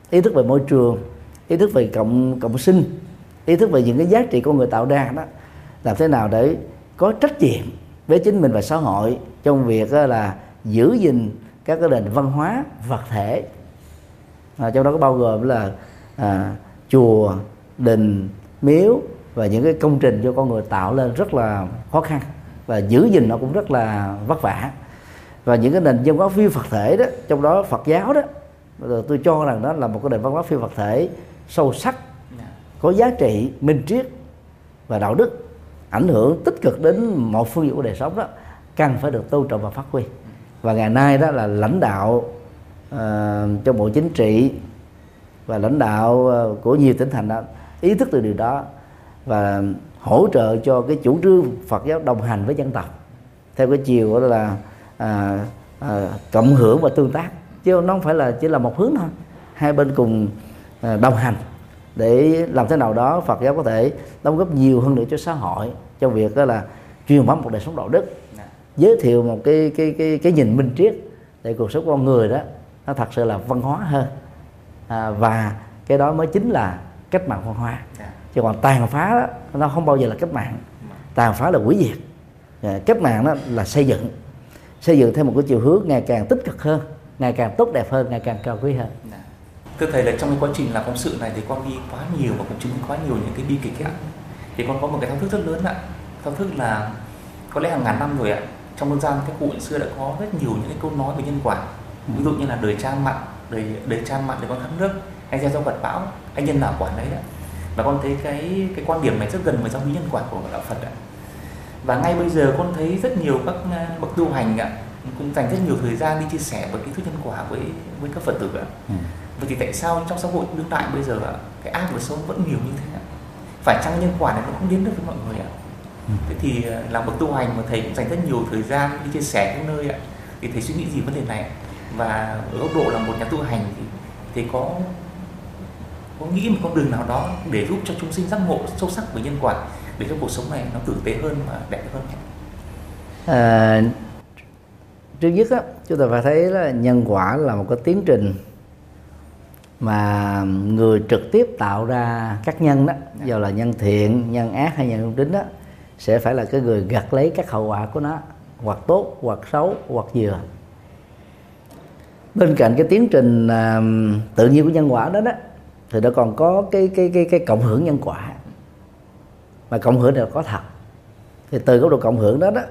ý thức về môi trường ý thức về cộng cộng sinh ý thức về những cái giá trị con người tạo ra đó. Làm thế nào để có trách nhiệm với chính mình và xã hội trong việc là giữ gìn các cái nền văn hóa vật thể. À, trong đó có bao gồm là à, chùa đình miếu và những cái công trình cho con người tạo lên rất là khó khăn và giữ gìn nó cũng rất là vất vả và những cái nền văn hóa phi Phật thể đó trong đó Phật giáo đó tôi cho rằng đó là một cái nền văn hóa phi Phật thể sâu sắc có giá trị minh triết và đạo đức ảnh hưởng tích cực đến một phương diện của đời sống đó cần phải được tôn trọng và phát huy. Và ngày nay đó là lãnh đạo uh, trong bộ chính trị và lãnh đạo ờ, của nhiều tỉnh thành đó ý thức từ điều đó và hỗ trợ cho cái chủ trương Phật giáo đồng hành với dân tộc. Theo cái chiều đó là à, à, cộng hưởng và tương tác. Chứ nó không phải là chỉ là một hướng thôi. Hai bên cùng à, đồng hành để làm thế nào đó Phật giáo có thể đóng góp nhiều hơn nữa cho xã hội trong việc đó là truyền bá một đời sống đạo đức. Giới thiệu một cái cái cái cái nhìn minh triết để cuộc sống con người đó nó thật sự là văn hóa hơn. À, và cái đó mới chính là cách mạng văn hóa. Chứ còn tàn phá đó, nó không bao giờ là cách mạng. Tàn phá là hủy diệt. À, cách mạng đó là xây dựng xây dựng thêm một cái chiều hướng ngày càng tích cực hơn, ngày càng tốt đẹp hơn, ngày càng cao quý hơn. Dạ. Thưa thầy là trong cái quá trình làm phóng sự này thì con đi quá nhiều và cũng chứng minh quá nhiều những cái bi kịch ạ, thì con có một cái thao thức rất lớn ạ. Thao thức là có lẽ hàng ngàn năm rồi ạ, trong dân gian các cụ xưa đã có rất nhiều những cái câu nói về nhân quả. Ví dụ như là đời cha mặn, đời đời cha mặn để con khát nước, hay gieo rau vật bão anh nhân nào quả đấy ạ. Và con thấy cái cái quan điểm này rất gần với giáo lý nhân quả của đạo Phật ạ và ngay bây giờ con thấy rất nhiều các à, bậc tu hành ạ cũng dành rất nhiều thời gian đi chia sẻ về cái thuyết nhân quả với với các phật tử ạ. Ừ. vậy thì tại sao trong xã hội đương đại bây giờ ạ cái ác và xấu vẫn nhiều như thế ạ? Phải chăng nhân quả này nó không đến được với mọi người ạ? Ừ. thế thì à, làm bậc tu hành mà thầy cũng dành rất nhiều thời gian đi chia sẻ các nơi ạ thì thầy suy nghĩ gì vấn đề này? Và ở góc độ là một nhà tu hành thì thì có có nghĩ một con đường nào đó để giúp cho chúng sinh giác ngộ sâu sắc với nhân quả để cho cuộc sống này nó tử tế hơn và đẹp hơn à, trước nhất á chúng ta phải thấy là nhân quả là một cái tiến trình mà người trực tiếp tạo ra các nhân đó dạ. dù là nhân thiện nhân ác hay nhân trung tính đó sẽ phải là cái người gặt lấy các hậu quả của nó hoặc tốt hoặc xấu hoặc vừa. Bên cạnh cái tiến trình uh, tự nhiên của nhân quả đó đó thì nó còn có cái cái cái cái cộng hưởng nhân quả mà cộng hưởng này là có thật thì từ góc độ cộng hưởng đó đó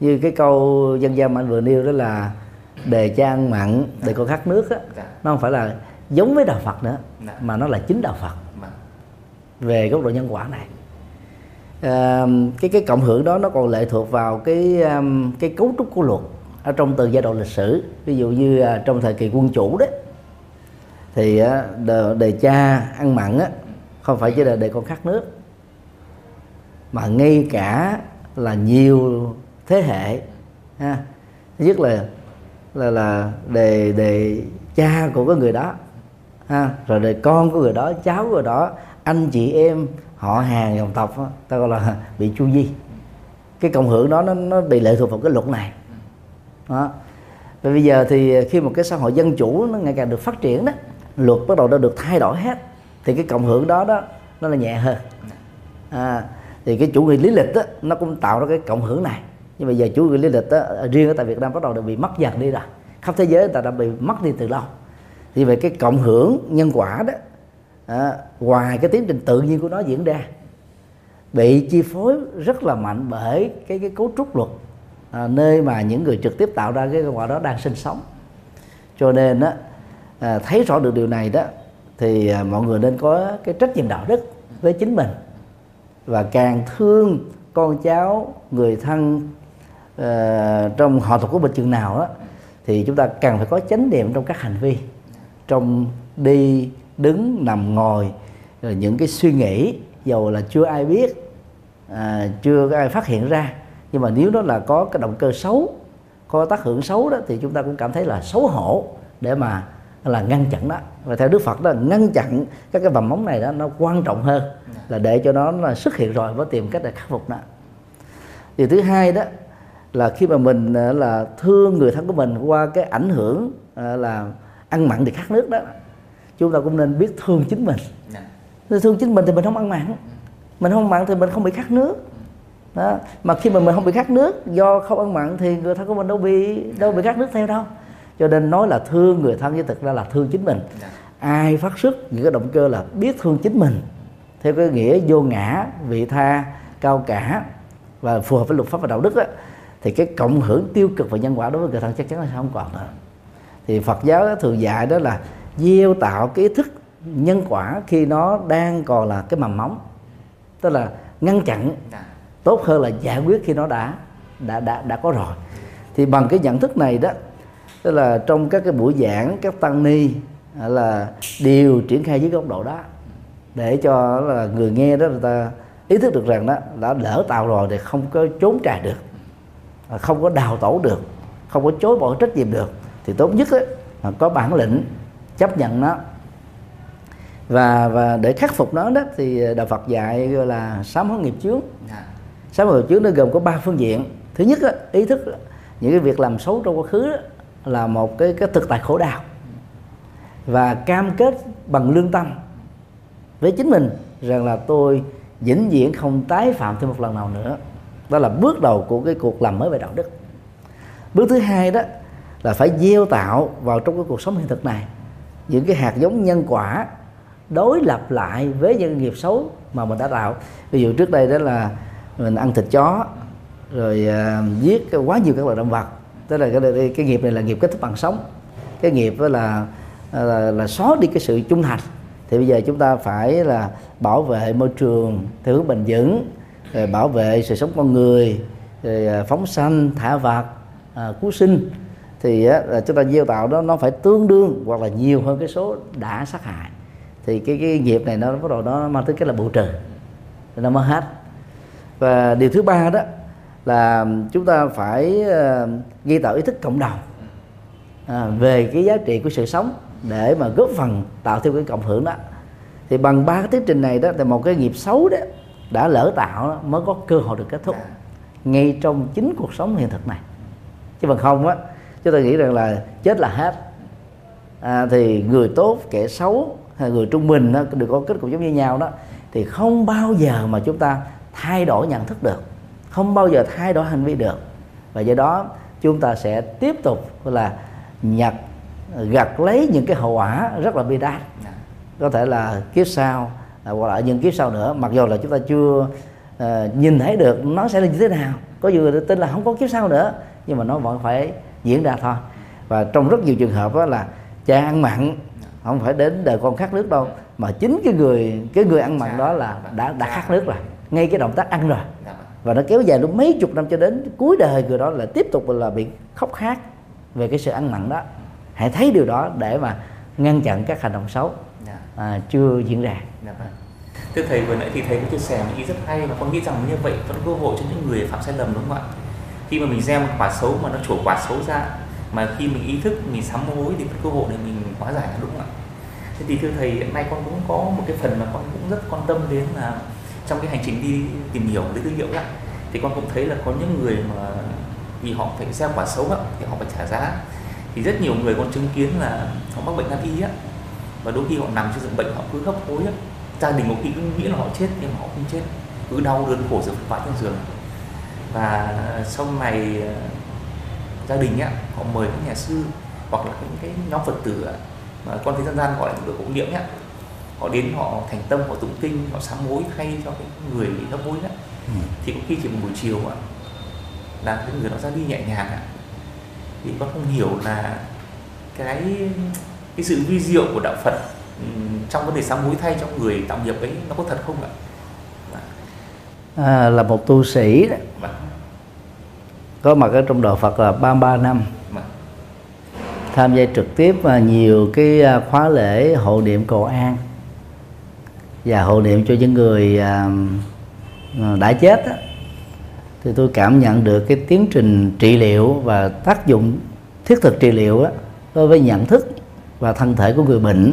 như cái câu dân gian mà anh vừa nêu đó là đề ăn mặn để con khát nước á dạ. nó không phải là giống với đạo Phật nữa dạ. mà nó là chính đạo Phật dạ. về góc độ nhân quả này à, cái cái cộng hưởng đó nó còn lệ thuộc vào cái um, cái cấu trúc của luật ở trong từng giai đoạn lịch sử ví dụ như uh, trong thời kỳ quân chủ đấy thì uh, đề, đề cha ăn mặn á không phải chỉ là đề con khát nước mà ngay cả là nhiều thế hệ ha nhất là là là đề đề cha của cái người đó ha rồi đề con của người đó cháu của người đó anh chị em họ hàng dòng tộc đó, ta gọi là *laughs* bị chu di cái cộng hưởng đó nó nó bị lệ thuộc vào cái luật này. Đó. Và bây giờ thì khi một cái xã hội dân chủ nó ngày càng được phát triển đó luật bắt đầu đã được thay đổi hết thì cái cộng hưởng đó đó nó là nhẹ hơn. À, thì cái chủ nghĩa lý lịch đó, nó cũng tạo ra cái cộng hưởng này. Nhưng mà giờ chủ nghĩa lý lịch đó, riêng ở tại Việt Nam bắt đầu đã bị mất dần đi rồi. Khắp thế giới ta đã bị mất đi từ lâu. Thì về cái cộng hưởng nhân quả đó à, ngoài cái tiến trình tự nhiên của nó diễn ra bị chi phối rất là mạnh bởi cái cái cấu trúc luật à, nơi mà những người trực tiếp tạo ra cái quả đó đang sinh sống. Cho nên á à, thấy rõ được điều này đó thì à, mọi người nên có cái trách nhiệm đạo đức với chính mình và càng thương con cháu người thân uh, trong họ tộc của mình chừng nào đó thì chúng ta càng phải có chánh niệm trong các hành vi trong đi đứng nằm ngồi rồi những cái suy nghĩ dầu là chưa ai biết à, chưa ai phát hiện ra. Nhưng mà nếu đó là có cái động cơ xấu có tác hưởng xấu đó thì chúng ta cũng cảm thấy là xấu hổ để mà là ngăn chặn đó. Và theo Đức Phật đó ngăn chặn các cái vầm móng này đó nó quan trọng hơn là để cho nó là xuất hiện rồi mới tìm cách để khắc phục nó. Điều thứ hai đó là khi mà mình à, là thương người thân của mình qua cái ảnh hưởng à, là ăn mặn thì khát nước đó chúng ta cũng nên biết thương chính mình. Nên thương chính mình thì mình không ăn mặn. Mình không mặn thì mình không bị khát nước. Đó. mà khi mà mình không bị khát nước do không ăn mặn thì người thân của mình đâu bị đâu bị khát nước theo đâu cho nên nói là thương người thân chứ thực ra là thương chính mình. Dạ. ai phát xuất những cái động cơ là biết thương chính mình. Theo cái nghĩa vô ngã vị tha cao cả và phù hợp với luật pháp và đạo đức đó, thì cái cộng hưởng tiêu cực và nhân quả đối với người thân chắc chắn là không còn nữa. Thì Phật giáo thường dạy đó là gieo tạo cái ý thức nhân quả khi nó đang còn là cái mầm móng. Tức là ngăn chặn dạ. tốt hơn là giải quyết khi nó đã đã đã đã có rồi. Thì bằng cái nhận thức này đó tức là trong các cái buổi giảng các tăng ni là đều triển khai dưới góc độ đó. Để cho là người nghe đó người ta ý thức được rằng đó đã lỡ tạo rồi thì không có trốn trại được không có đào tổ được không có chối bỏ trách nhiệm được thì tốt nhất ấy, là có bản lĩnh chấp nhận nó. Và và để khắc phục nó đó thì đạo Phật dạy gọi là sám hối nghiệp chướng. Dạ. sám hối nghiệp chướng nó gồm có ba phương diện. Thứ nhất đó, ý thức những cái việc làm xấu trong quá khứ đó, là một cái cái thực tại khổ đau. Và cam kết bằng lương tâm với chính mình rằng là tôi vĩnh viễn không tái phạm thêm một lần nào nữa. Đó là bước đầu của cái cuộc làm mới về đạo đức. Bước thứ hai đó là phải gieo tạo vào trong cái cuộc sống hiện thực này những cái hạt giống nhân quả đối lập lại với những nghiệp xấu mà mình đã tạo. Ví dụ trước đây đó là mình ăn thịt chó rồi uh, giết quá nhiều các loại động vật tức là cái, cái nghiệp này là nghiệp kết thúc bằng sống. Cái nghiệp đó là à, là, là xóa đi cái sự trung thành. Thì bây giờ chúng ta phải là bảo vệ môi trường theo hướng bền vững rồi bảo vệ sự sống con người rồi à, phóng sanh thả vật à, cứu sinh. Thì á, là chúng ta gieo tạo đó nó phải tương đương hoặc là nhiều hơn cái số đã sát hại. Thì cái cái nghiệp này nó bắt đầu nó mang tới cái là bù trừ. Nó mới hết. Và điều thứ ba đó là chúng ta phải ờ, ghi tạo ý thức cộng đồng à, về cái giá trị của sự sống để mà góp phần tạo thêm cái cộng hưởng đó. Thì bằng ba cái tiến trình này đó thì một cái nghiệp xấu đó đã lỡ tạo đó, mới có cơ hội được kết thúc ngay trong chính cuộc sống hiện thực này. Chứ bằng không á chúng ta nghĩ rằng là chết là hết. À, thì người tốt kẻ xấu hay người trung bình đó, được có kết cục giống như nhau đó. Thì không bao giờ mà chúng ta thay đổi nhận thức được không bao giờ thay đổi hành vi được. Và do đó chúng ta sẽ tiếp tục là nhặt gặt lấy những cái hậu quả rất là bi đát. Dạ. có thể là kiếp sau à, hoặc là những kiếp sau nữa. Mặc dù là chúng ta chưa uh, nhìn thấy được nó sẽ là như thế nào. Có người tin là không có kiếp sau nữa nhưng mà nó vẫn phải diễn ra thôi. Và trong rất nhiều trường hợp đó là cha ăn mặn không phải đến đời con khát nước đâu mà chính cái người cái người ăn mặn đó là đã đã khát nước rồi. Ngay cái động tác ăn rồi và nó kéo dài lúc mấy chục năm cho đến cuối đời người đó là tiếp tục là bị khóc khát về cái sự ăn mặn đó hãy thấy điều đó để mà ngăn chặn các hành động xấu dạ. à, chưa diễn ra dạ vâng. thưa thầy vừa nãy thì thầy có chia sẻ một ý rất hay và con nghĩ rằng như vậy vẫn cơ hội cho những người phạm sai lầm đúng không ạ khi mà mình gieo một quả xấu mà nó trổ quả xấu ra mà khi mình ý thức mình sám hối thì cơ hội để mình hóa giải đúng không ạ thế thì thưa thầy hiện nay con cũng có một cái phần mà con cũng rất quan tâm đến là trong cái hành trình đi tìm hiểu lấy tư liệu đó thì con cũng thấy là có những người mà vì họ phải gieo quả xấu á, thì họ phải trả giá. Thì rất nhiều người con chứng kiến là họ mắc bệnh nan y á và đôi khi họ nằm trên giường bệnh họ cứ hấp hối á. Gia đình có khi cứ nghĩ là họ chết nhưng mà họ không chết cứ đau đớn khổ sở vãi trên giường. Và sau này ờ, gia đình á họ mời các nhà sư hoặc là những cái nhóm phật tử mà con thấy dân gian gọi là được cũng niệm nhá họ đến họ thành tâm họ tụng kinh họ sám hối thay cho cái người hấp hối đó ừ. thì có khi chỉ một buổi chiều ạ là cái người đó ra đi nhẹ nhàng ạ thì con không hiểu là cái cái sự vi diệu của đạo Phật trong vấn đề sám hối thay cho người tạo nghiệp ấy nó có thật không ạ? À, là một tu sĩ đó. Vâng. có mặt ở trong đạo Phật là 33 năm vâng. tham gia trực tiếp nhiều cái à, khóa lễ hộ niệm cầu an và hộ niệm cho những người à, đã chết đó, thì tôi cảm nhận được cái tiến trình trị liệu và tác dụng thiết thực trị liệu đó, đối với nhận thức và thân thể của người bệnh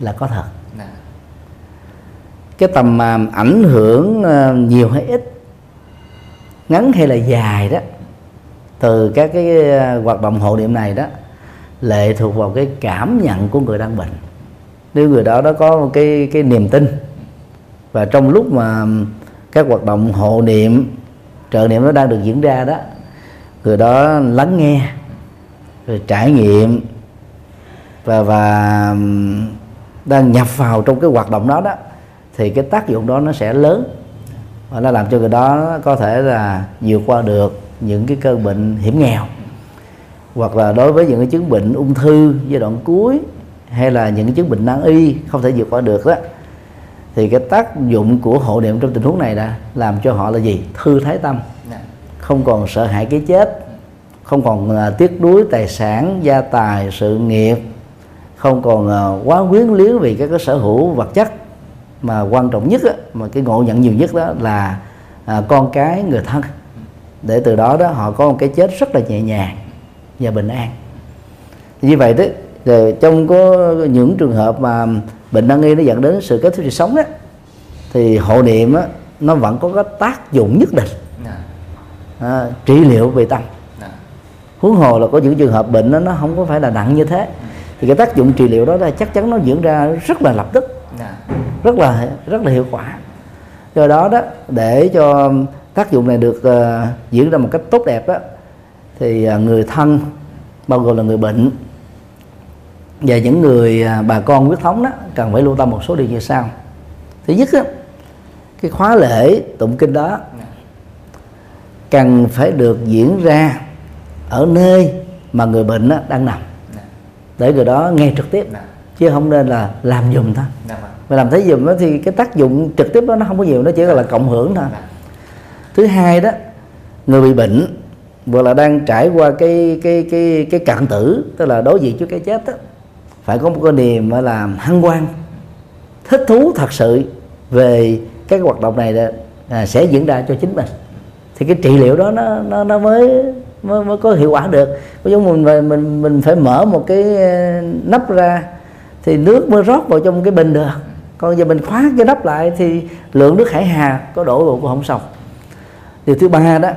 là có thật dạ. cái tầm à, ảnh hưởng à, nhiều hay ít ngắn hay là dài đó từ các cái à, hoạt động hộ niệm này đó lệ thuộc vào cái cảm nhận của người đang bệnh nếu người đó nó có một cái cái niềm tin. Và trong lúc mà các hoạt động hộ niệm, trợ niệm nó đang được diễn ra đó, người đó lắng nghe, rồi trải nghiệm, và và đang nhập vào trong cái hoạt động đó đó, thì cái tác dụng đó nó sẽ lớn. Và nó làm cho người đó có thể là vượt qua được những cái cơn bệnh hiểm nghèo. Hoặc là đối với những cái chứng bệnh ung thư giai đoạn cuối hay là những chứng bệnh nan y không thể vượt qua được đó thì cái tác dụng của hộ niệm trong tình huống này đã làm cho họ là gì? Thư thái tâm. Dạ. không còn sợ hãi cái chết không còn uh, tiếc nuối tài sản gia tài sự nghiệp không còn à, quá quyến luyến vì các cái sở hữu vật chất. Mà quan trọng nhất á, mà cái ngộ nhận nhiều nhất đó là à, con cái người thân. Để từ đó đó họ có một cái chết rất là nhẹ nhàng và bình an. Như vậy đấy thì trong có những trường hợp mà bệnh nan y nó dẫn đến sự kết thúc sự sống đó thì hộ niệm á, nó vẫn có cái tác dụng nhất định. Dạ, à, trị liệu về tâm. Dạ, huống hồ là có những trường hợp bệnh đó, nó không có phải là nặng như thế. Thì cái tác dụng trị liệu đó là chắc chắn nó diễn ra rất là lập tức dạ, rất là rất là hiệu quả. Do đó đó để cho tác dụng này được ờ, diễn ra một cách tốt đẹp đó thì ờ, người thân bao gồm là người bệnh và những người à, bà con huyết thống đó cần phải lưu tâm một số điều như sau. Thứ nhất á, cái khóa lễ tụng kinh đó cần phải được diễn ra ở nơi mà người bệnh á, đang nằm. Dạ, để người đó nghe trực tiếp dạ, chứ không nên là làm dùm thôi. Dạ vâng, mà làm thấy dùm đó thì cái tác dụng trực tiếp đó nó không có nhiều nó chỉ là cộng hưởng thôi. Thứ hai đó người bị bệnh hoặc là đang trải qua cái cái cái cái cạn tử tức là đối diện trước cái chết đó, phải có một cái niềm là hăng hoan thích thú thật sự về cái hoạt động này đó, à, sẽ diễn ra cho chính mình. Thì cái trị liệu đó nó nó, nó mới, mới mới có hiệu quả được. Có giống mình mình mình mình phải mở một cái ờ, nắp ra thì nước mới rót vào trong cái bình được. Còn giờ mình khóa cái nắp lại thì lượng nước hải hà có đổ vào cũng không xong. Điều thứ ba đó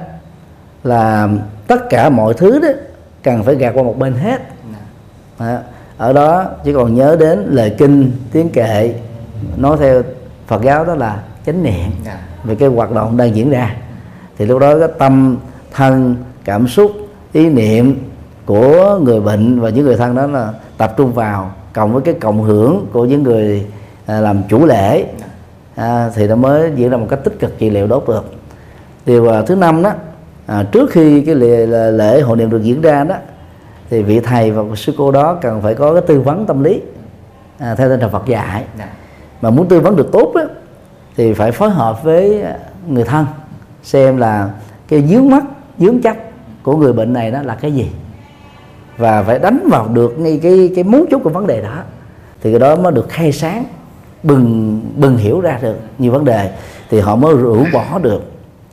là tất cả mọi thứ đó cần phải gạt qua một bên hết. Đó. Ở đó chỉ còn nhớ đến lời kinh tiếng kệ nói theo Phật giáo đó là chánh niệm dạ, về cái hoạt động đang diễn ra. Thì lúc đó cái tâm thân cảm xúc ý niệm của người bệnh và những người thân đó là tập trung vào cộng với cái cộng hưởng của những người à, làm chủ lễ. À, thì nó mới diễn ra một cách tích cực trị liệu tốt được. Điều à, thứ năm đó à, trước khi cái lễ, lễ hội niệm được diễn ra đó thì vị thầy và sư cô đó cần phải có cái tư vấn tâm lý à, theo tinh thần Phật dạy. Dạ, mà muốn tư vấn được tốt á, thì phải phối hợp với người thân xem là cái dướng mắt dướng chấp của người bệnh này đó là cái gì. Và phải đánh vào được ngay cái cái mấu chốt của vấn đề đó. Thì cái đó mới được khai sáng bừng bừng hiểu ra được nhiều vấn đề. Thì họ mới rũ bỏ được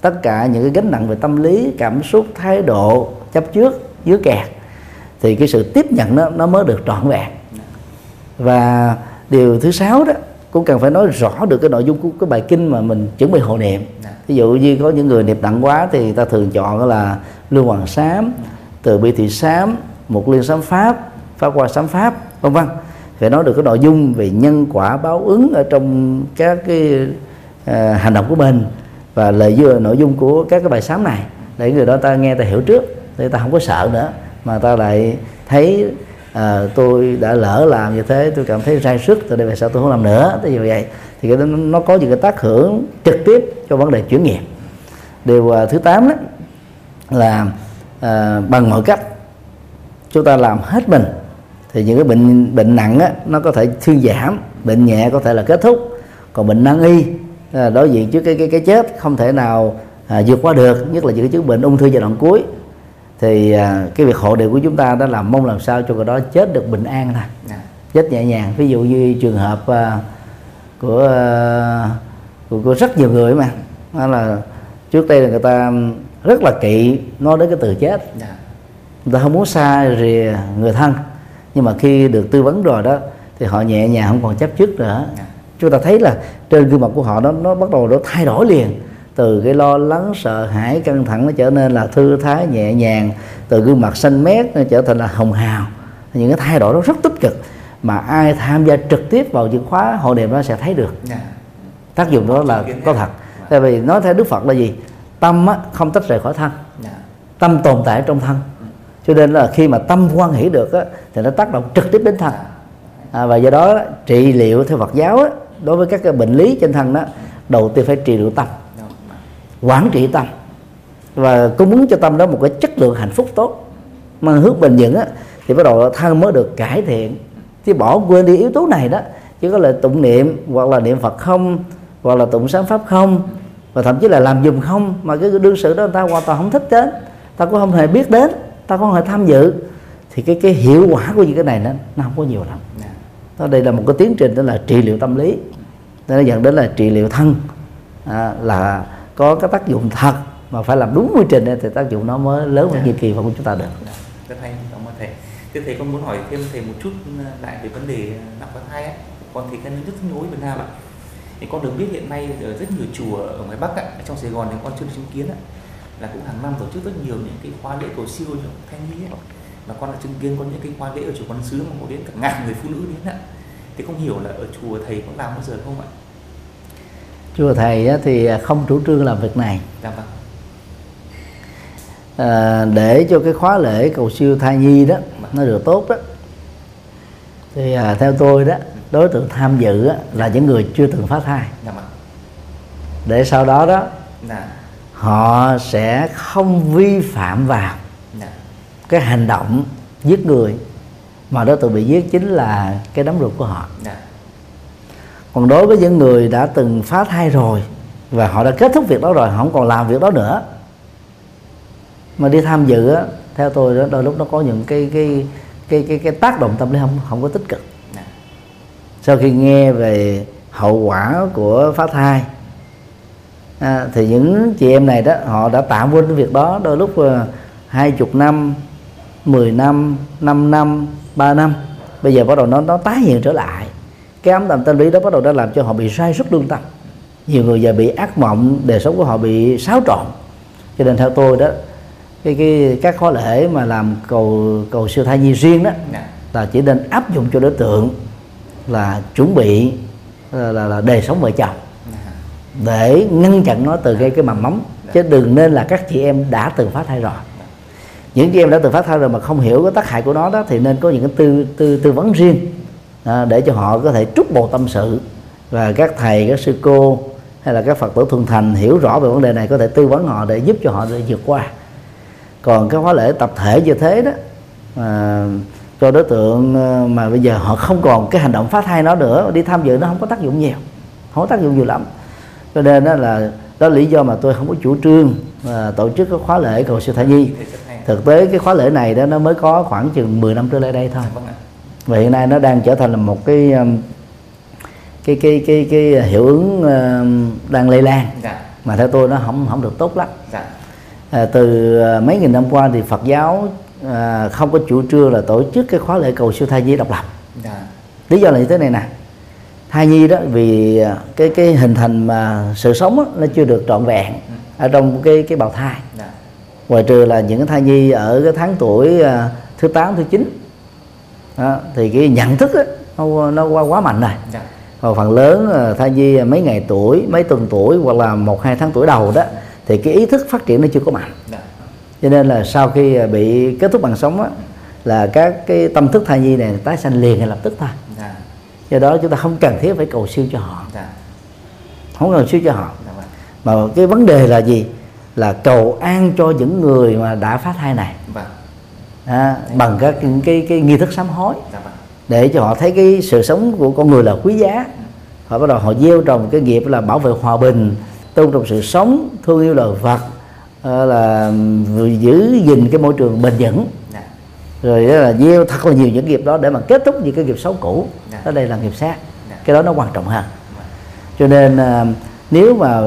tất cả những cái gánh nặng về tâm lý cảm xúc thái độ chấp trước dưới kẹt thì cái sự tiếp nhận nó nó mới được trọn vẹn. Và điều thứ sáu đó cũng cần phải nói rõ được cái nội dung của cái bài kinh mà mình chuẩn bị hộ niệm. Dạ, ví dụ như có những người niệm nặng quá thì ta thường chọn là lưu hoàng sám từ bi thị sám một liên sám pháp pháp hoa sám pháp vân vân. Phải nói được cái nội dung về nhân quả báo ứng ở trong các cái à, hành động của mình và lời dưa nội dung của các cái bài sám này. Để người đó ta nghe ta hiểu trước để ta không có sợ nữa mà ta lại thấy à, tôi đã lỡ làm như thế tôi cảm thấy sai sức từ đây về sau tôi không làm nữa thế như vậy. Thì cái đó nó có những cái tác hưởng trực tiếp cho vấn đề chuyển nghiệp. Điều à, thứ tám đó là à, bằng mọi cách chúng ta làm hết mình thì những cái bệnh bệnh nặng á, nó có thể thuyên giảm bệnh nhẹ có thể là kết thúc. Còn bệnh nan y à, đối diện trước cái cái cái chết không thể nào à, vượt qua được nhất là những cái chứng bệnh ung thư giai đoạn cuối thì à, cái việc hộ niệm của chúng ta đó là mong làm sao cho người đó chết được bình an thôi. Dạ, chết nhẹ nhàng. Ví dụ như trường hợp à, của, à, của của rất nhiều người mà. Đó là trước đây là người ta rất là kỵ nói đến cái từ chết. Dạ, người ta không muốn xa rìa người thân. Nhưng mà khi được tư vấn rồi đó thì họ nhẹ nhàng không còn chấp trước nữa. Dạ, chúng ta thấy là trên gương mặt của họ nó nó bắt đầu nó thay đổi liền từ cái lo lắng sợ hãi căng thẳng nó trở nên là thư thái nhẹ nhàng. Từ gương mặt xanh mét nó trở thành là hồng hào. Những cái thay đổi đó rất tích cực mà ai tham gia trực tiếp vào những khóa hội niệm đó sẽ thấy được. Dạ, tác dụng đó là có thật. Tại vì nói theo đức phật là gì? Tâm á, không tách rời khỏi thân. Dạ, tâm tồn tại trong thân. Cho nên là khi mà tâm quan hỷ được á, thì nó tác động trực tiếp đến thân. À, và do đó trị liệu theo Phật giáo á, đối với các cái bệnh lý trên thân đó đầu tiên phải trị liệu tâm quản trị tâm. Và cung ứng cho tâm đó một cái chất lượng hạnh phúc tốt mà hướng bền vững á thì bắt đầu thân mới được cải thiện. Chứ bỏ quên đi yếu tố này đó chứ có là tụng niệm hoặc là niệm Phật không hoặc là tụng sáng pháp không và thậm chí là làm dùm không mà cái đương sự đó người ta hoàn toàn không thích đến. Ta cũng không hề biết đến ta cũng không hề tham dự. Thì cái cái hiệu quả của những cái này nó nó không có nhiều lắm. Đó đây là một cái tiến trình đó là trị liệu tâm lý. Nó dẫn đến là trị liệu thân. À, là có cái tác dụng thật mà phải làm đúng quy trình thì tác dụng nó mới lớn hơn Dạ. như kỳ vọng của chúng ta được. Dạ, rất hay cảm ơn thầy. Thế thầy con muốn hỏi thêm thầy một chút ờ, lại về vấn đề nặng phá thai ấy. Con thì cái rất nhối Việt Nam ạ. Thì con được biết hiện nay ở rất nhiều chùa ở ngoài Bắc ạ ở trong Sài Gòn thì con chưa chứng kiến ạ. Là cũng hàng năm tổ chức rất nhiều những cái khóa lễ cầu siêu cho thai nhi ấy. Và con đã chứng kiến có những cái khóa lễ ở chùa Quan Sứ mà có đến cả ngàn người phụ nữ đến ạ. Thì không hiểu là ở chùa thầy có làm bao giờ không ạ chùa thầy thì không chủ trương làm việc này. Dạ vâng. À, để cho cái khóa lễ cầu siêu thai nhi đó nó được tốt đó. Thì à, theo tôi đó đối tượng tham dự á, là những người chưa từng phá thai. Dạ vâng. Để sau đó đó dạ. họ sẽ không vi phạm vào dạ. cái hành động giết người mà đối tượng bị giết chính là cái đấm ruột của họ. Dạ còn đối với những người đã từng phá thai rồi và họ đã kết thúc việc đó rồi họ không còn làm việc đó nữa mà đi tham dự á theo tôi đó đôi lúc nó có những cái cái cái cái, cái tác động tâm lý không không có tích cực. Sau khi nghe về hậu quả của phá thai à, thì những chị em này đó họ đã tạm quên cái việc đó. Đôi lúc à, hai chục năm 10 năm 5 năm 3 năm bây giờ bắt đầu nó nó tái hiện trở lại cái ấm tầm tâm lý đó bắt đầu đã làm cho họ bị sai sút lương tâm. Nhiều người giờ bị ác mộng đời sống của họ bị xáo trộn. Cho nên theo tôi đó cái cái các khóa lễ mà làm cầu cầu siêu thai nhi riêng đó dạ. là chỉ nên áp dụng cho đối tượng là chuẩn bị là, là, là đời sống vợ chồng. Dạ để ngăn chặn nó từ gây cái mầm móng chứ đừng nên là các chị em đã từng phá thai rồi. Những chị em đã từng phát thai rồi mà không hiểu cái tác hại của nó đó thì nên có những cái tư tư tư vấn riêng à, để cho họ có thể trút bồ tâm sự. Và các thầy các sư cô hay là các phật tử thuần thành hiểu rõ về vấn đề này có thể tư vấn họ để giúp cho họ để vượt qua. Còn cái khóa lễ tập thể như thế đó à, cho đối tượng ờ, mà bây giờ họ không còn cái hành động phá thai nó nữa đi tham dự nó không có tác dụng nhiều không có tác dụng nhiều lắm. Cho nên đó là đó là lý do mà tôi không có chủ trương à, tổ chức cái khóa lễ cầu siêu thai nhi. Thực tế cái khóa lễ này đó nó mới có khoảng chừng 10 năm trở lại đây thôi. Vâng. Và hiện nay nó đang trở thành là một cái um, cái cái cái cái hiệu ứng um, đang lây lan. Dạ, mà theo tôi nó không không được tốt lắm. Dạ, à, từ à, mấy nghìn năm qua thì Phật giáo à, không có chủ trương là tổ chức cái khóa lễ cầu siêu thai nhi độc lập. Dạ, lý do là như thế này nè. Thai nhi đó vì à, cái cái hình thành mà sự sống á, nó chưa được trọn vẹn ở trong cái cái bào thai. Dạ, ngoài trừ là những cái thai nhi ở cái tháng tuổi à, thứ 8, thứ 9 đó, thì cái nhận thức á, nó nó quá quá mạnh rồi. Dạ, phần lớn à, thai nhi mấy ngày tuổi mấy tuần tuổi hoặc là một hai tháng tuổi đầu đó thì cái ý thức phát triển nó chưa có mạnh. Dạ, cho nên là sau khi à, bị kết thúc bằng sống á, là các cái tâm thức thai nhi này tái sanh liền ngay lập tức thôi. Dạ, do đó chúng ta không cần thiết phải cầu siêu cho họ. Dạ, không cầu siêu cho họ. Dạ vâng, mà cái vấn đề là gì? Là cầu an cho những người mà đã phá thai này. Vâng, à, bằng các những cái cái nghi thức sám hối. Dạ vâng, để cho họ thấy cái sự sống của con người là quý giá. Họ bắt đầu họ gieo trồng cái nghiệp là bảo vệ hòa bình tôn trọng sự sống thương yêu lời Phật ờ, là giữ gìn cái môi trường bền vững. Dạ, rồi đó là gieo thật là nhiều những nghiệp đó để mà kết thúc những cái nghiệp xấu cũ. Dạ. đó đây là nghiệp sát. Dạ. cái đó nó quan trọng hơn. Cho nên à, nếu mà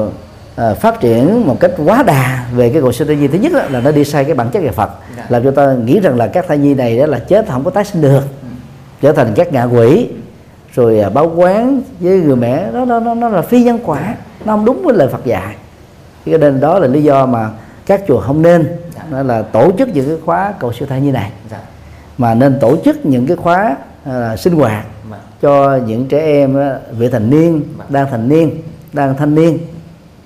à, phát triển một cách quá đà về cái cầu siêu thai nhi thứ nhất á, là nó đi sai cái bản chất về Phật. Dạ. làm cho ta nghĩ rằng là các thai nhi này đó là chết không có tái sinh được. Ừ. trở thành các ngạ quỷ. Rồi à, báo quán với người mẹ đó nó nó nó là phi nhân quả. Nó không đúng với lời Phật dạy. Cho nên đó là lý do mà các chùa không nên Dạ. đó là tổ chức những cái khóa cầu siêu thai như này. Dạ, mà nên tổ chức những cái khóa à, sinh hoạt vâng, cho những trẻ em á, vị thành niên đang thành niên đang thanh niên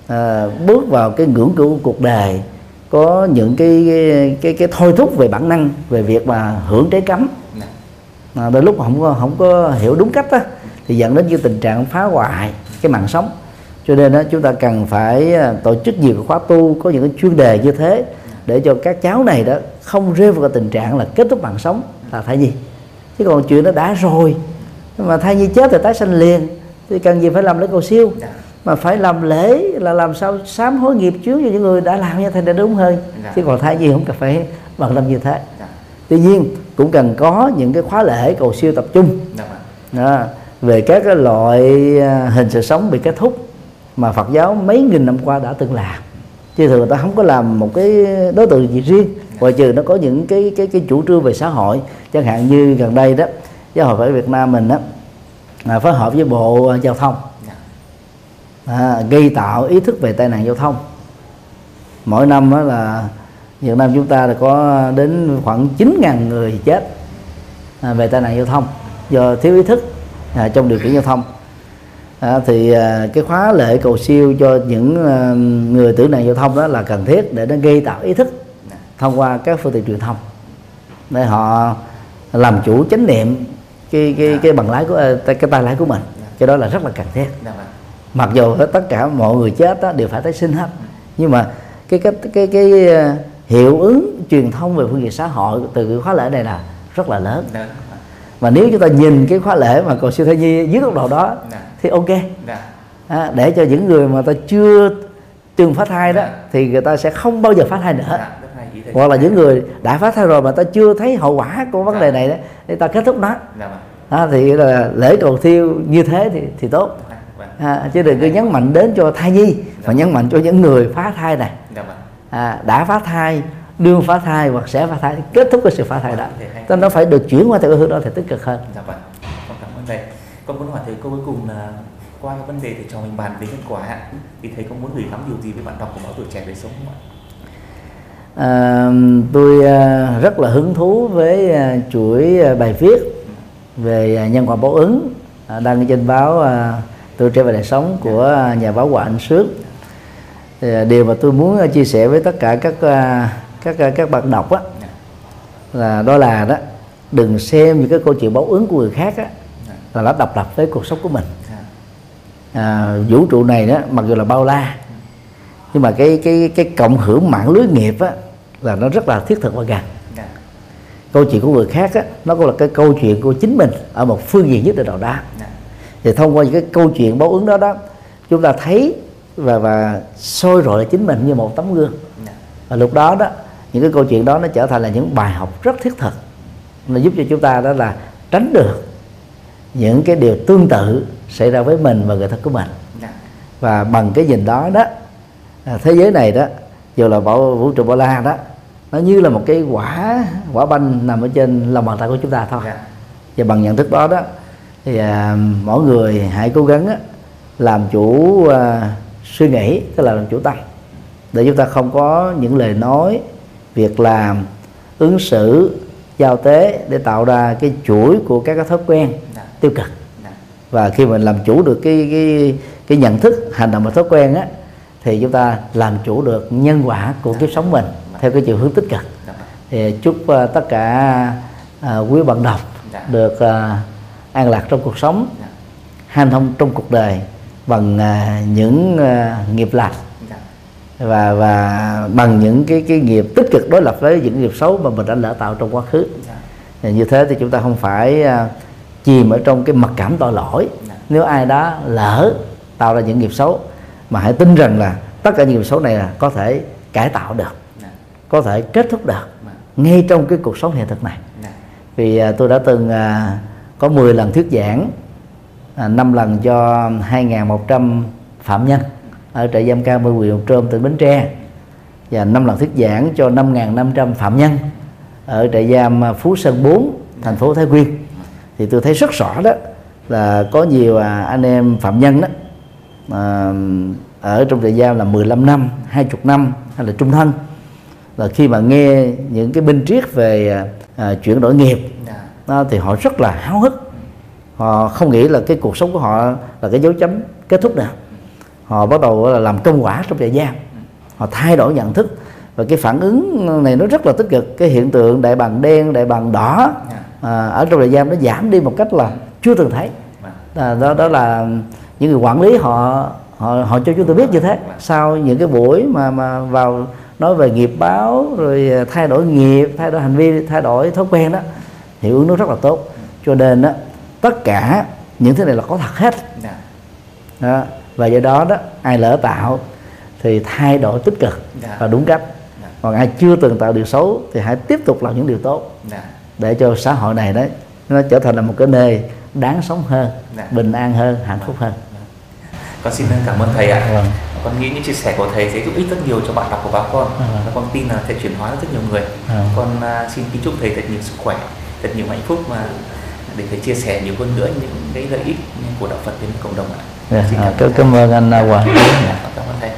à, bước vào cái ngưỡng cửa của cuộc đời có những cái cái cái, cái thôi thúc về bản năng về việc mà hưởng trái cấm. À, đôi lúc không có không có hiểu đúng cách á, thì dẫn đến cái tình trạng phá hoại cái mạng sống. Cho nên đó, chúng ta cần phải à, tổ chức nhiều khóa tu có những cái chuyên đề như thế để cho các cháu này đó không rơi vào cái tình trạng là kết thúc mạng sống là thai nhi chứ còn chuyện nó đã rồi mà thai nhi chết thì tái sanh liền thì cần gì phải làm lễ cầu siêu? Dạ, mà phải làm lễ là làm sao sám hối nghiệp chướng cho những người đã làm như thế để đúng hơn. Dạ. chứ còn thai nhi không cần phải bằng tâm như thế. Dạ. tuy nhiên cũng cần có những cái khóa lễ cầu siêu tập trung. Dạ vâng. Đó, về các cái loại à, hình sự sống bị kết thúc mà Phật giáo mấy nghìn năm qua đã từng làm. Chứ thường người ta không có làm một cái đối tượng gì riêng. Ngoại trừ nó có những cái cái cái chủ trương về xã hội. Chẳng hạn như gần đây đó giáo hội Phật Việt Nam mình đó à, phối hợp với bộ giao thông dạ à, gây tạo ý thức về tai nạn giao thông. Mỗi năm đó là Việt Nam chúng ta là có đến khoảng 9.000 người chết à, về tai nạn giao thông do thiếu ý thức à, trong điều khiển giao thông. À, thì à, cái khóa lệ cầu siêu cho những à, người tử nạn giao thông đó là cần thiết để nó gây tạo ý thức thông qua các phương tiện truyền thông. Để họ làm chủ chánh niệm cái cái cái bằng lái của cái tay lái của mình. Cái đó là rất là cần thiết. Dạ mặc dù tất cả mọi người chết đó đều phải tái sinh hết. Nhưng mà cái cái cái cái ờ, hiệu ứng truyền thông về phương diện xã hội từ cái khóa lễ này là rất là lớn. Và nếu chúng ta nhìn cái khóa lễ mà cầu siêu thai nhi dưới góc độ đó dạ. thì ok. Dạ. À, để cho những người mà ta chưa từng phá thai đó Dạ. thì người ta sẽ không bao giờ phá thai nữa. Hoặc là những người đã phá thai rồi mà ta chưa thấy hậu quả của vấn đề này đó để ta kết thúc nó. Vâng. À, thì là lễ cầu thiêu như thế thì thì tốt à, chứ đừng có nhấn mạnh đến cho thai nhi mà nhấn mạnh cho những người phá thai này. Dạ vâng. À, đã phá thai đương phá thai hoặc sẽ phá thai kết thúc cái sự phá thai đó. Nên nó phải được chuyển qua theo hướng đó thì tích cực hơn. Dạ vâng. Con cảm ơn thầy. Con muốn hỏi thầy câu cuối cùng là qua cái vấn đề thầy cho mình bàn về nhân quả thì thầy có muốn gửi gắm điều gì với bạn đọc của báo tuổi trẻ đời sống không ạ? À, tôi à, rất là hứng thú với à, chuỗi à, bài viết về nhân quả báo ứng đăng trên báo tuổi trẻ và đời sống của nhà báo Hòa Anh Sước thì, à, điều mà tôi muốn à, chia sẻ với tất cả các à, các các bạn đọc á, là đó là đó đừng xem những cái câu chuyện báo ứng của người khác á, là nó độc lập với cuộc sống của mình. À, vũ trụ này đó mặc dù là bao la nhưng mà cái cái cái cộng hưởng mạng lưới nghiệp á là nó rất là thiết thực và gần. Dạ. Câu chuyện của người khác á nó cũng là cái câu chuyện của chính mình ở một phương diện nhất định nào đó. Dạ thì thông qua những cái câu chuyện báo ứng đó đó chúng ta thấy và và soi rọi chính mình như một tấm gương. Và lúc đó đó những cái câu chuyện đó nó trở thành là những bài học rất thiết thực. Nó giúp cho chúng ta đó là tránh được những cái điều tương tự xảy ra với mình và người thân của mình. Và bằng cái nhìn đó đó à, thế giới này đó dù là bảo vũ trụ bao la đó nó như là một cái quả quả banh nằm ở trên lòng bàn tay của chúng ta thôi. Dạ. Và bằng nhận thức đó đó thì à, mỗi người hãy cố gắng á, làm chủ à, suy nghĩ tức là làm chủ tâm. Để chúng ta không có những lời nói việc làm ứng xử giao tế để tạo ra cái chuỗi của các cái thói quen dạ. tiêu cực. Dạ. Và khi mình làm chủ được cái cái cái nhận thức hành động và thói quen á thì chúng ta làm chủ được nhân quả của kiếp sống mình theo cái chiều hướng tích cực. Dạ. Thì chúc à, tất cả à, quý bạn đọc Dạ. được à, an lạc trong cuộc sống dạ. hanh thông trong cuộc đời bằng à, những à, nghiệp lành dạ. Và và bằng những cái cái nghiệp tích cực đối lập với những nghiệp xấu mà mình đã lỡ tạo trong quá khứ. Dạ. Thì như thế thì chúng ta không phải à, chìm ở trong cái mặc cảm tội lỗi. Dạ. nếu ai đó lỡ tạo ra những nghiệp xấu mà hãy tin rằng là tất cả những nghiệp xấu này là có thể cải tạo được dạ. có thể kết thúc được dạ. ngay trong cái cuộc sống hiện thực này. Dạ. Vì tôi đã từng có 10 lần thuyết giảng à, 5 lần cho 2.100 phạm nhân ở trại giam cao mươi huyện Mộc Trôm tỉnh Bến Tre. Và 5 lần thuyết giảng cho 5.500 phạm nhân ở trại giam Phú Sơn 4 thành phố Thái Nguyên. Thì tôi thấy rất rõ đó là có nhiều à, anh em phạm nhân đó à, ở trong trại giam là 15 năm 20 năm hay là trung thân. Là khi mà nghe những cái binh triết về à, à chuyển đổi nghiệp dạ dạ thì họ rất là háo hức. Họ không nghĩ là cái cuộc sống của họ là cái dấu chấm kết thúc nào. Họ bắt đầu là làm công quả trong trại giam họ thay đổi nhận thức. Và cái phản ứng này nó rất là tích cực. Cái hiện tượng đại bàng đen đại bàng đỏ dạ. à, ở trong trại giam nó giảm đi một cách là chưa từng thấy. Vâng à, đó đó là những người quản lý họ họ họ cho chúng tôi biết như thế. Sau những cái buổi mà mà vào nói về nghiệp báo rồi thay đổi nghiệp thay đổi hành vi thay đổi thói quen đó hiệu ứng nó rất là tốt. Cho nên đó tất cả những thứ này là có thật hết. Dạ. Đó. và do đó đó ai lỡ tạo thì thay đổi tích cực Dạ. và đúng cách. Dạ. Còn ai chưa từng tạo điều xấu thì hãy tiếp tục làm những điều tốt để cho xã hội này đấy nó trở thành là một cái nơi đáng sống hơn bình an hơn hạnh phúc hơn. Con xin cảm ơn thầy ạ. Vâng. con nghĩ những chia sẻ của thầy sẽ giúp ích rất nhiều cho bạn đọc của báo con. Và con tin là thầy chuyển hóa rất nhiều người. Con à, xin kính chúc thầy thật nhiều sức khỏe thật nhiều hạnh phúc mà để thầy chia sẻ nhiều hơn nữa những cái lợi ích của đạo Phật đến cộng đồng ạ Dạ, Xin à, cảm ơn cảm, thầy. ơn anh Hoàng Dạ, cảm ơn.